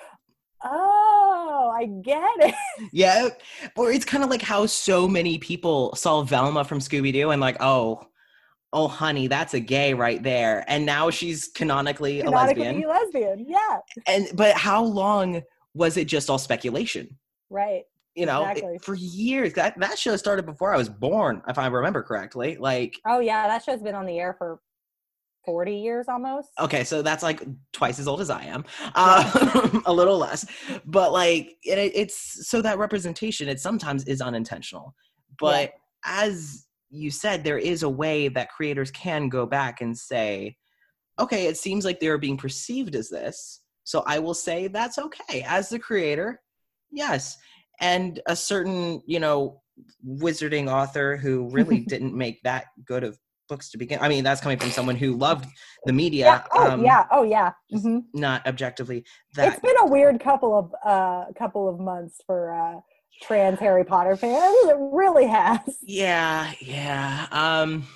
oh, I get it. Yeah. Or it's kind of like how so many people saw Velma from Scooby Doo and, like, oh, oh, honey, that's a gay right there. And now she's canonically, canonically a lesbian. lesbian, yeah. And, but how long was it just all speculation? Right. You know, exactly. it, for years. That, that show started before I was born, if I remember correctly. Like, oh, yeah, that show's been on the air for 40 years almost. Okay, so that's like twice as old as I am, uh, a little less. But like, it, it's so that representation, it sometimes is unintentional. But yeah. as you said, there is a way that creators can go back and say, okay, it seems like they're being perceived as this. So I will say that's okay. As the creator, yes. And a certain, you know, wizarding author who really didn't make that good of books to begin. I mean, that's coming from someone who loved the media. Yeah. Oh um, yeah. Oh yeah. Mm-hmm. Not objectively. That it's been a weird couple of uh couple of months for uh trans Harry Potter fans. It really has. Yeah. Yeah. Um,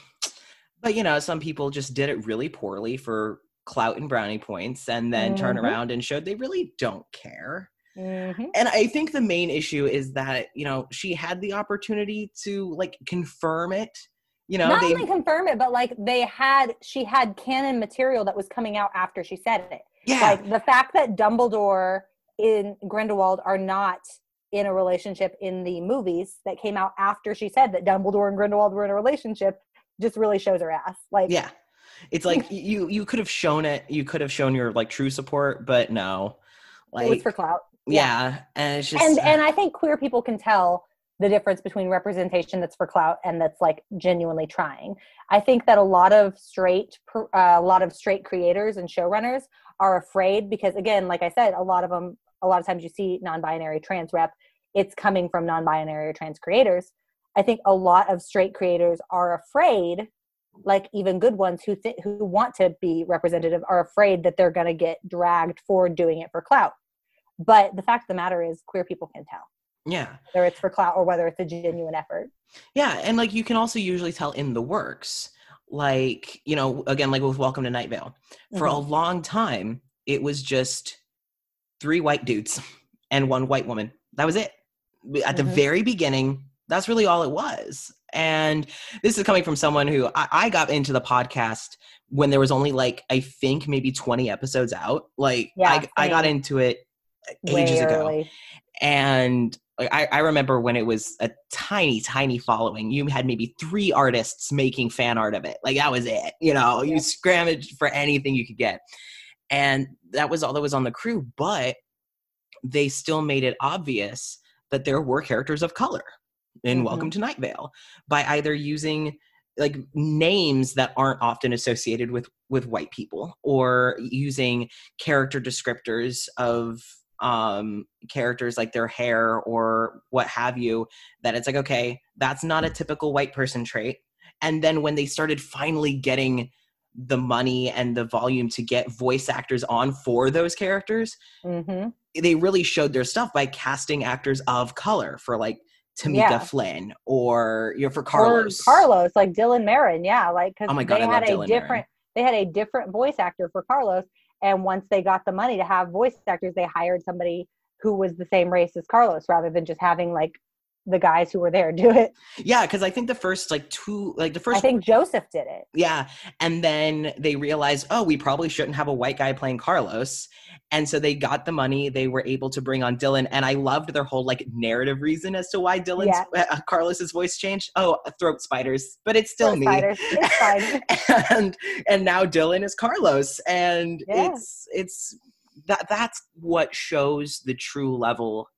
but you know, some people just did it really poorly for clout and brownie points, and then mm-hmm. turn around and showed they really don't care. Mm-hmm. And I think the main issue is that, you know, she had the opportunity to like confirm it you know not they, only confirm it but like they had she had canon material that was coming out after she said it. Yeah. Like the fact that dumbledore in grindelwald are not in a relationship in the movies that came out after she said that dumbledore and grindelwald were in a relationship just really shows her ass. Like yeah. It's like you you could have shown it you could have shown your like true support but no. Like it was for clout. Yeah, yeah. and it's just and and i think queer people can tell the difference between representation that's for clout and that's like genuinely trying. I think that a lot of straight uh, a lot of straight creators and showrunners are afraid because again, like I said, a lot of them a lot of times you see non-binary trans rep, it's coming from non-binary or trans creators. I think a lot of straight creators are afraid like even good ones who th- who want to be representative are afraid that they're going to get dragged for doing it for clout. But the fact of the matter is queer people can tell. Yeah. Whether it's for clout or whether it's a genuine effort. Yeah. And like you can also usually tell in the works. Like, you know, again, like with Welcome to Night Vale. For mm-hmm. a long time, it was just three white dudes and one white woman. That was it. At the mm-hmm. very beginning, that's really all it was. And this is coming from someone who I, I, got into the podcast when there was only like, I think maybe 20 episodes out. Like, yeah, I, I got into it ages Way ago. Early. And like I, I remember when it was a tiny tiny following you had maybe three artists making fan art of it like that was it you know yeah. you scramaged for anything you could get and that was all that was on the crew but they still made it obvious that there were characters of color in mm-hmm. welcome to night vale by either using like names that aren't often associated with with white people or using character descriptors of um, characters like their hair or what have you that it's like okay that's not a typical white person trait and then when they started finally getting the money and the volume to get voice actors on for those characters mm-hmm. they really showed their stuff by casting actors of color for like Tamika yeah. Flynn or you know for Carlos. Or Carlos, like Dylan Marron, yeah, like because oh my God, they I had a Dylan different Marron. they had a different voice actor for Carlos, and once they got the money to have voice actors, they hired somebody who was the same race as Carlos rather than just having like the guys who were there do it. Yeah, because I think the first like two, like the first. I think Joseph did it. Yeah, and then they realized, oh, we probably shouldn't have a white guy playing Carlos, and so they got the money. They were able to bring on Dylan, and I loved their whole like narrative reason as to why Dylan's yeah. uh, Carlos's voice changed. Oh, throat spiders, but it's still throat me. Spiders. It's fine. and and now Dylan is Carlos, and yeah. it's it's that that's what shows the true level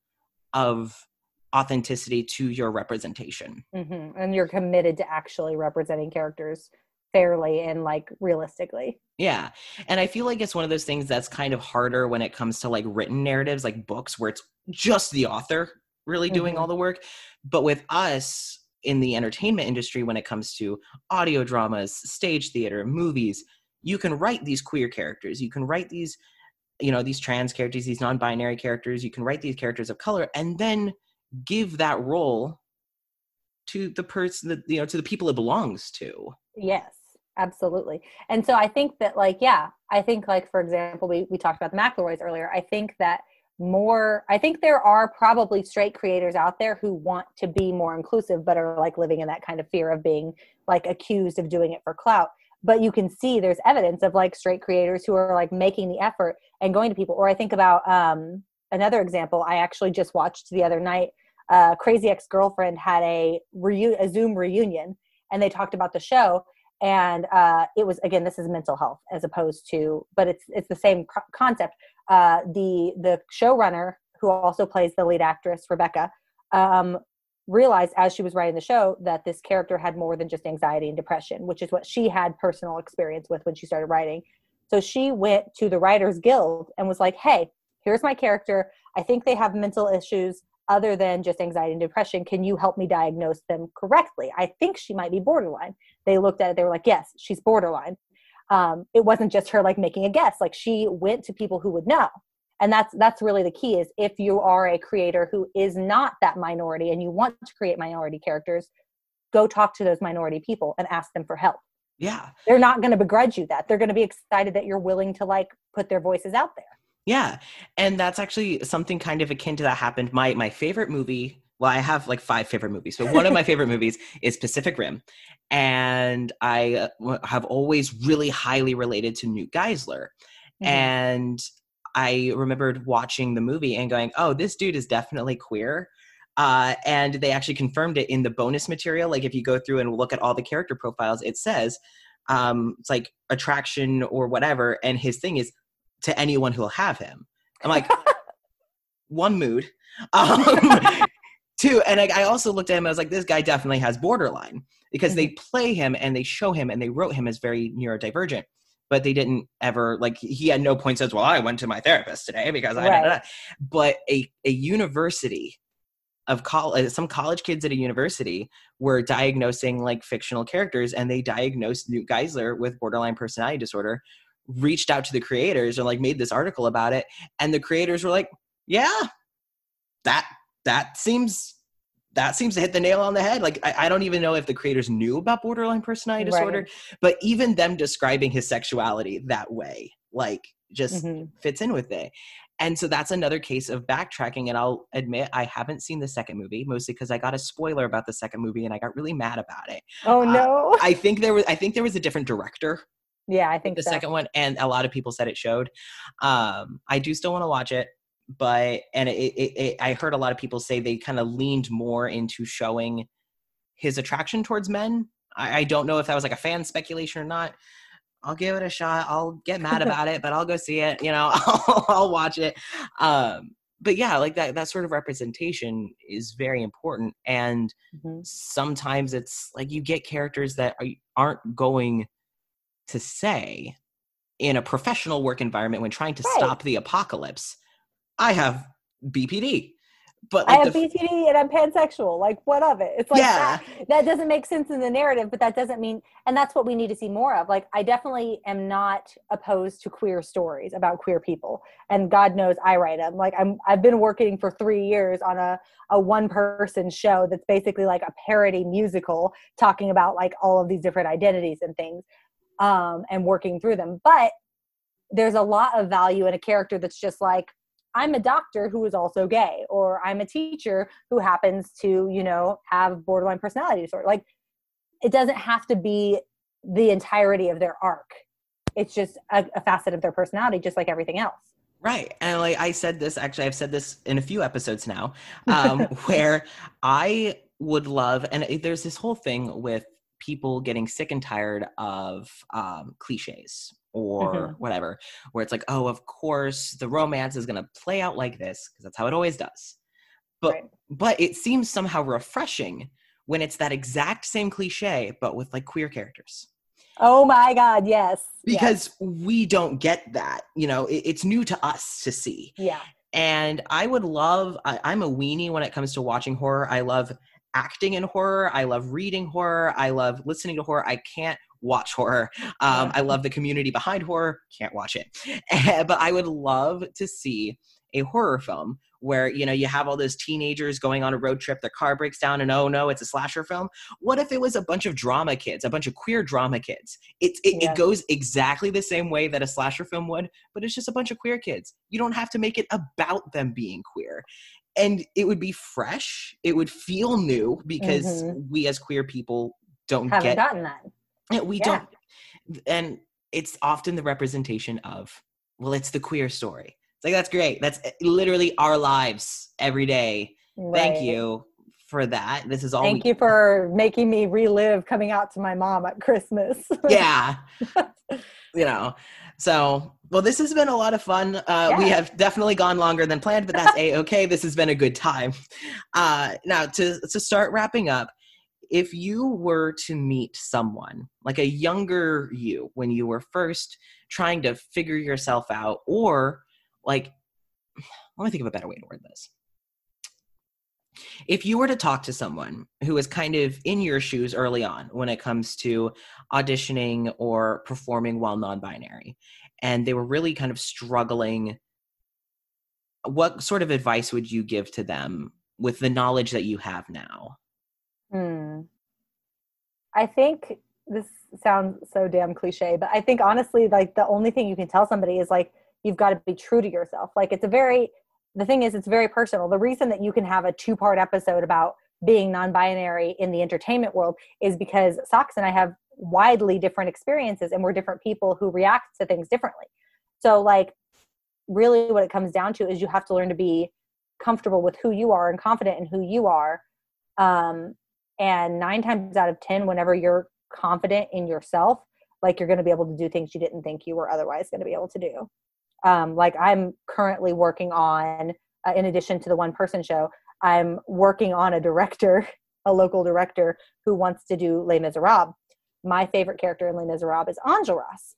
of authenticity to your representation mm-hmm. and you're committed to actually representing characters fairly and like realistically yeah and i feel like it's one of those things that's kind of harder when it comes to like written narratives like books where it's just the author really doing mm-hmm. all the work but with us in the entertainment industry when it comes to audio dramas stage theater movies you can write these queer characters you can write these you know these trans characters these non-binary characters you can write these characters of color and then give that role to the person that you know to the people it belongs to. Yes absolutely. And so i think that like yeah i think like for example we, we talked about the mcelroys earlier. I think that more i think there are probably straight creators out there who want to be more inclusive but are like living in that kind of fear of being like accused of doing it for clout. But you can see there's evidence of like straight creators who are like making the effort and going to people. Or i think about um another example i actually just watched the other night uh, Crazy Ex Girlfriend had a, reu- a Zoom reunion and they talked about the show. and uh, it was again this is mental health as opposed to but it's it's the same co- concept. Uh, the the showrunner who also plays the lead actress rebecca um, realized as she was writing the show that this character had more than just anxiety and depression which is what she had personal experience with when she started writing. So she went to the writers guild and was like hey here's my character. I think they have mental issues other than just anxiety and depression can you help me diagnose them correctly? I think she might be borderline. They looked at it they were like yes she's borderline. Um, it wasn't just her like making a guess like she went to people who would know. And that's that's really the key is if you are a creator who is not that minority and you want to create minority characters go talk to those minority people and ask them for help. Yeah. They're not going to begrudge you that. They're going to be excited that you're willing to like put their voices out there yeah, and that's actually something kind of akin to that happened. My my favorite movie. Well, I have like five favorite movies, but one of my favorite movies is Pacific Rim, and I uh, have always really highly related to Newt Geiszler, mm-hmm. and I remembered watching the movie and going, "Oh, this dude is definitely queer." Uh, and they actually confirmed it in the bonus material. Like if you go through and look at all the character profiles, it says um, it's like attraction or whatever, and his thing is to anyone who'll have him. I'm like, one mood. Um, two, and I, I, also looked at him. I was like, this guy definitely has borderline because mm-hmm. they play him and they show him and they wrote him as very neurodivergent. But they didn't ever like he had no point says, well, I went to my therapist today because I. Right. But a a university of college, some college kids at a university were diagnosing like fictional characters, and they diagnosed Newt Geiszler with borderline personality disorder reached out to the creators and like made this article about it and the creators were like yeah that that seems that seems to hit the nail on the head like i, I don't even know if the creators knew about borderline personality disorder right. but even them describing his sexuality that way like just mm-hmm. fits in with it and so that's another case of backtracking and i'll admit i haven't seen the second movie mostly because i got a spoiler about the second movie and i got really mad about it oh no uh, i think there was i think there was a different director yeah, I think the so. second one, and a lot of people said it showed. Um, I do still want to watch it, but and it, it, it, I heard a lot of people say they kind of leaned more into showing his attraction towards men. I, I don't know if that was like a fan speculation or not. I'll give it a shot. I'll get mad about it, but I'll go see it. You know, I'll, I'll watch it. Um, but yeah, like that that sort of representation is very important. And mm-hmm. sometimes it's like you get characters that are, aren't going to say in a professional work environment when trying to right. stop the apocalypse i have bpd but like i have the, bpd and i'm pansexual like what of it it's like yeah. that, that doesn't make sense in the narrative but that doesn't mean and that's what we need to see more of like i definitely am not opposed to queer stories about queer people and god knows i write them like i'm i've been working for three years on a, a one person show that's basically like a parody musical talking about like all of these different identities and things um, and working through them. But there's a lot of value in a character that's just like, I'm a doctor who is also gay, or I'm a teacher who happens to, you know, have borderline personality disorder. Like, it doesn't have to be the entirety of their arc. It's just a, a facet of their personality, just like everything else. Right. And like I said this, actually, I've said this in a few episodes now, um, where I would love, and there's this whole thing with people getting sick and tired of um, cliches or mm-hmm. whatever, where it's like, oh, of course, the romance is going to play out like this because that's how it always does. But right. but it seems somehow refreshing when it's that exact same cliche but with like queer characters. Oh my God, yes. Because yes. we don't get that. You know, it, it's new to us to see. Yeah. And I would love, I, I'm a weenie when it comes to watching horror. I love acting in horror. I love reading horror. I love listening to horror. I can't watch horror. Um, I love the community behind horror. Can't watch it. but I would love to see a horror film where you know you have all those teenagers going on a road trip their car breaks down and oh no it's a slasher film what if it was a bunch of drama kids a bunch of queer drama kids it, it, yeah. it goes exactly the same way that a slasher film would but it's just a bunch of queer kids you don't have to make it about them being queer and it would be fresh it would feel new because mm-hmm. we as queer people don't haven't get gotten that we yeah. don't and it's often the representation of well it's the queer story it's like that's great that's eh, literally our lives every day right. thank you for that. This is all. Thank we- you for making me relive coming out to my mom at Christmas. yeah. you know, so well, this has been a lot of fun. Uh, yeah. We have definitely gone longer than planned, but that's a okay. This has been a good time. Uh, now to to start wrapping up, if you were to meet someone like a younger you when you were first trying to figure yourself out, or like, let me think of a better way to word this if you were to talk to someone who is kind of in your shoes early on when it comes to auditioning or performing while non-binary and they were really kind of struggling what sort of advice would you give to them with the knowledge that you have now hmm. i think this sounds so damn cliche but i think honestly like the only thing you can tell somebody is like you've got to be true to yourself like it's a very the thing is it's very personal. The reason that you can have a two part episode about being non-binary in the entertainment world is because socks and i have widely different experiences and we're different people who react to things differently. So like really what it comes down to is you have to learn to be comfortable with who you are and confident in who you are. Um, and nine times out of ten whenever you're confident in yourself like you're going to be able to do things you didn't think you were otherwise going to be able to do um, like i'm currently working on uh, in addition to the one person show i'm working on a director a local director who wants to do les miserables. My favorite character in les miserables is enjolras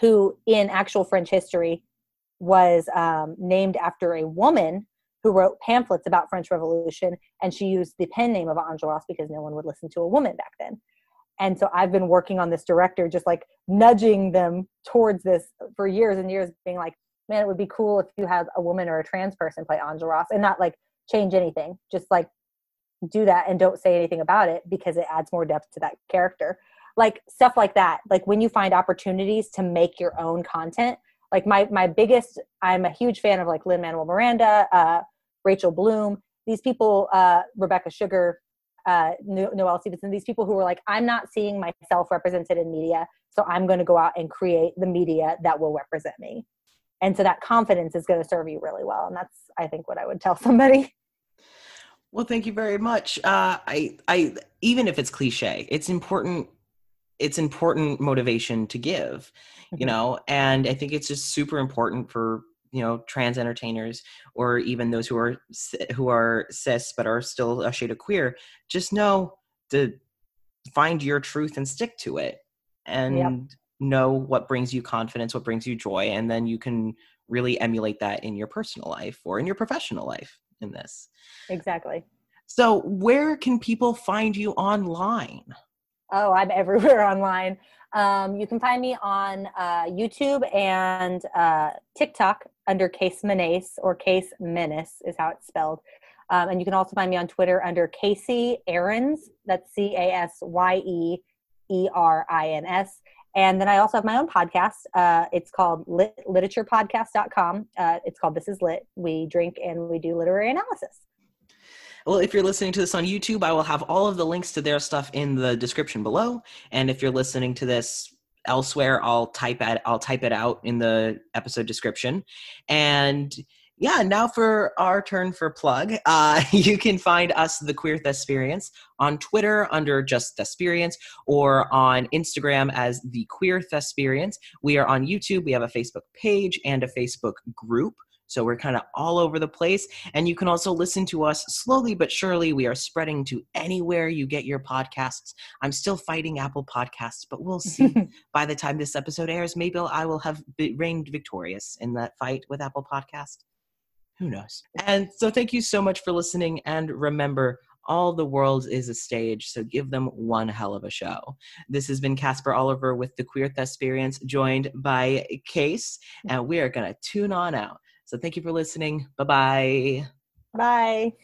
who in actual french history was um, named after a woman who wrote pamphlets about french revolution and she used the pen name of enjolras because no one would listen to a woman back then and so i've been working on this director just like nudging them towards this for years and years being like man it would be cool if you had a woman or a trans person play enjolras and not like change anything just like do that and don't say anything about it because it adds more depth to that character. Like stuff like that like when you find opportunities to make your own content like my my biggest i'm a huge fan of like lin manuel miranda uh, rachel bloom these people uh, rebecca sugar uh, Noelle Stevenson, these people who were like, I'm not seeing myself represented in media, so I'm going to go out and create the media that will represent me. And so that confidence is going to serve you really well. And that's, I think, what I would tell somebody. Well, thank you very much. Uh, I, I, even if it's cliche, it's important. It's important motivation to give, mm-hmm. you know, and I think it's just super important for you know trans entertainers or even those who are who are cis but are still a shade of queer just know to find your truth and stick to it and yep. know what brings you confidence what brings you joy and then you can really emulate that in your personal life or in your professional life in this. Exactly. So where can people find you online? Oh i'm everywhere online um, you can find me on uh, YouTube and uh, TikTok under Case Menace or Case Menace is how it's spelled. Um, and you can also find me on Twitter under Casey Erins. That's C A S Y E E R I N S. And then I also have my own podcast. Uh, it's called lit- literaturepodcast.com. Uh, it's called This is Lit. We drink and we do literary analysis. Well, if you're listening to this on YouTube, I will have all of the links to their stuff in the description below. And if you're listening to this elsewhere, I'll type at I'll type it out in the episode description. And yeah, now for our turn for plug. Uh, you can find us, The Queer Thesperience, on Twitter under just Thesperience or on Instagram as The Queer Thesperience. We are on YouTube. We have a Facebook page and a Facebook group. So we're kind of all over the place. And you can also listen to us slowly but surely. We are spreading to anywhere you get your podcasts. I'm still fighting Apple Podcasts, but we'll see. By the time this episode airs, maybe I will have reigned victorious in that fight with Apple Podcast. Who knows? And so thank you so much for listening. And remember, all the world is a stage, so give them one hell of a show. This has been Casper Oliver with the Queer Thesperience, joined by Case, and we are going to tune on out. So thank you for listening. Bye-bye. Bye.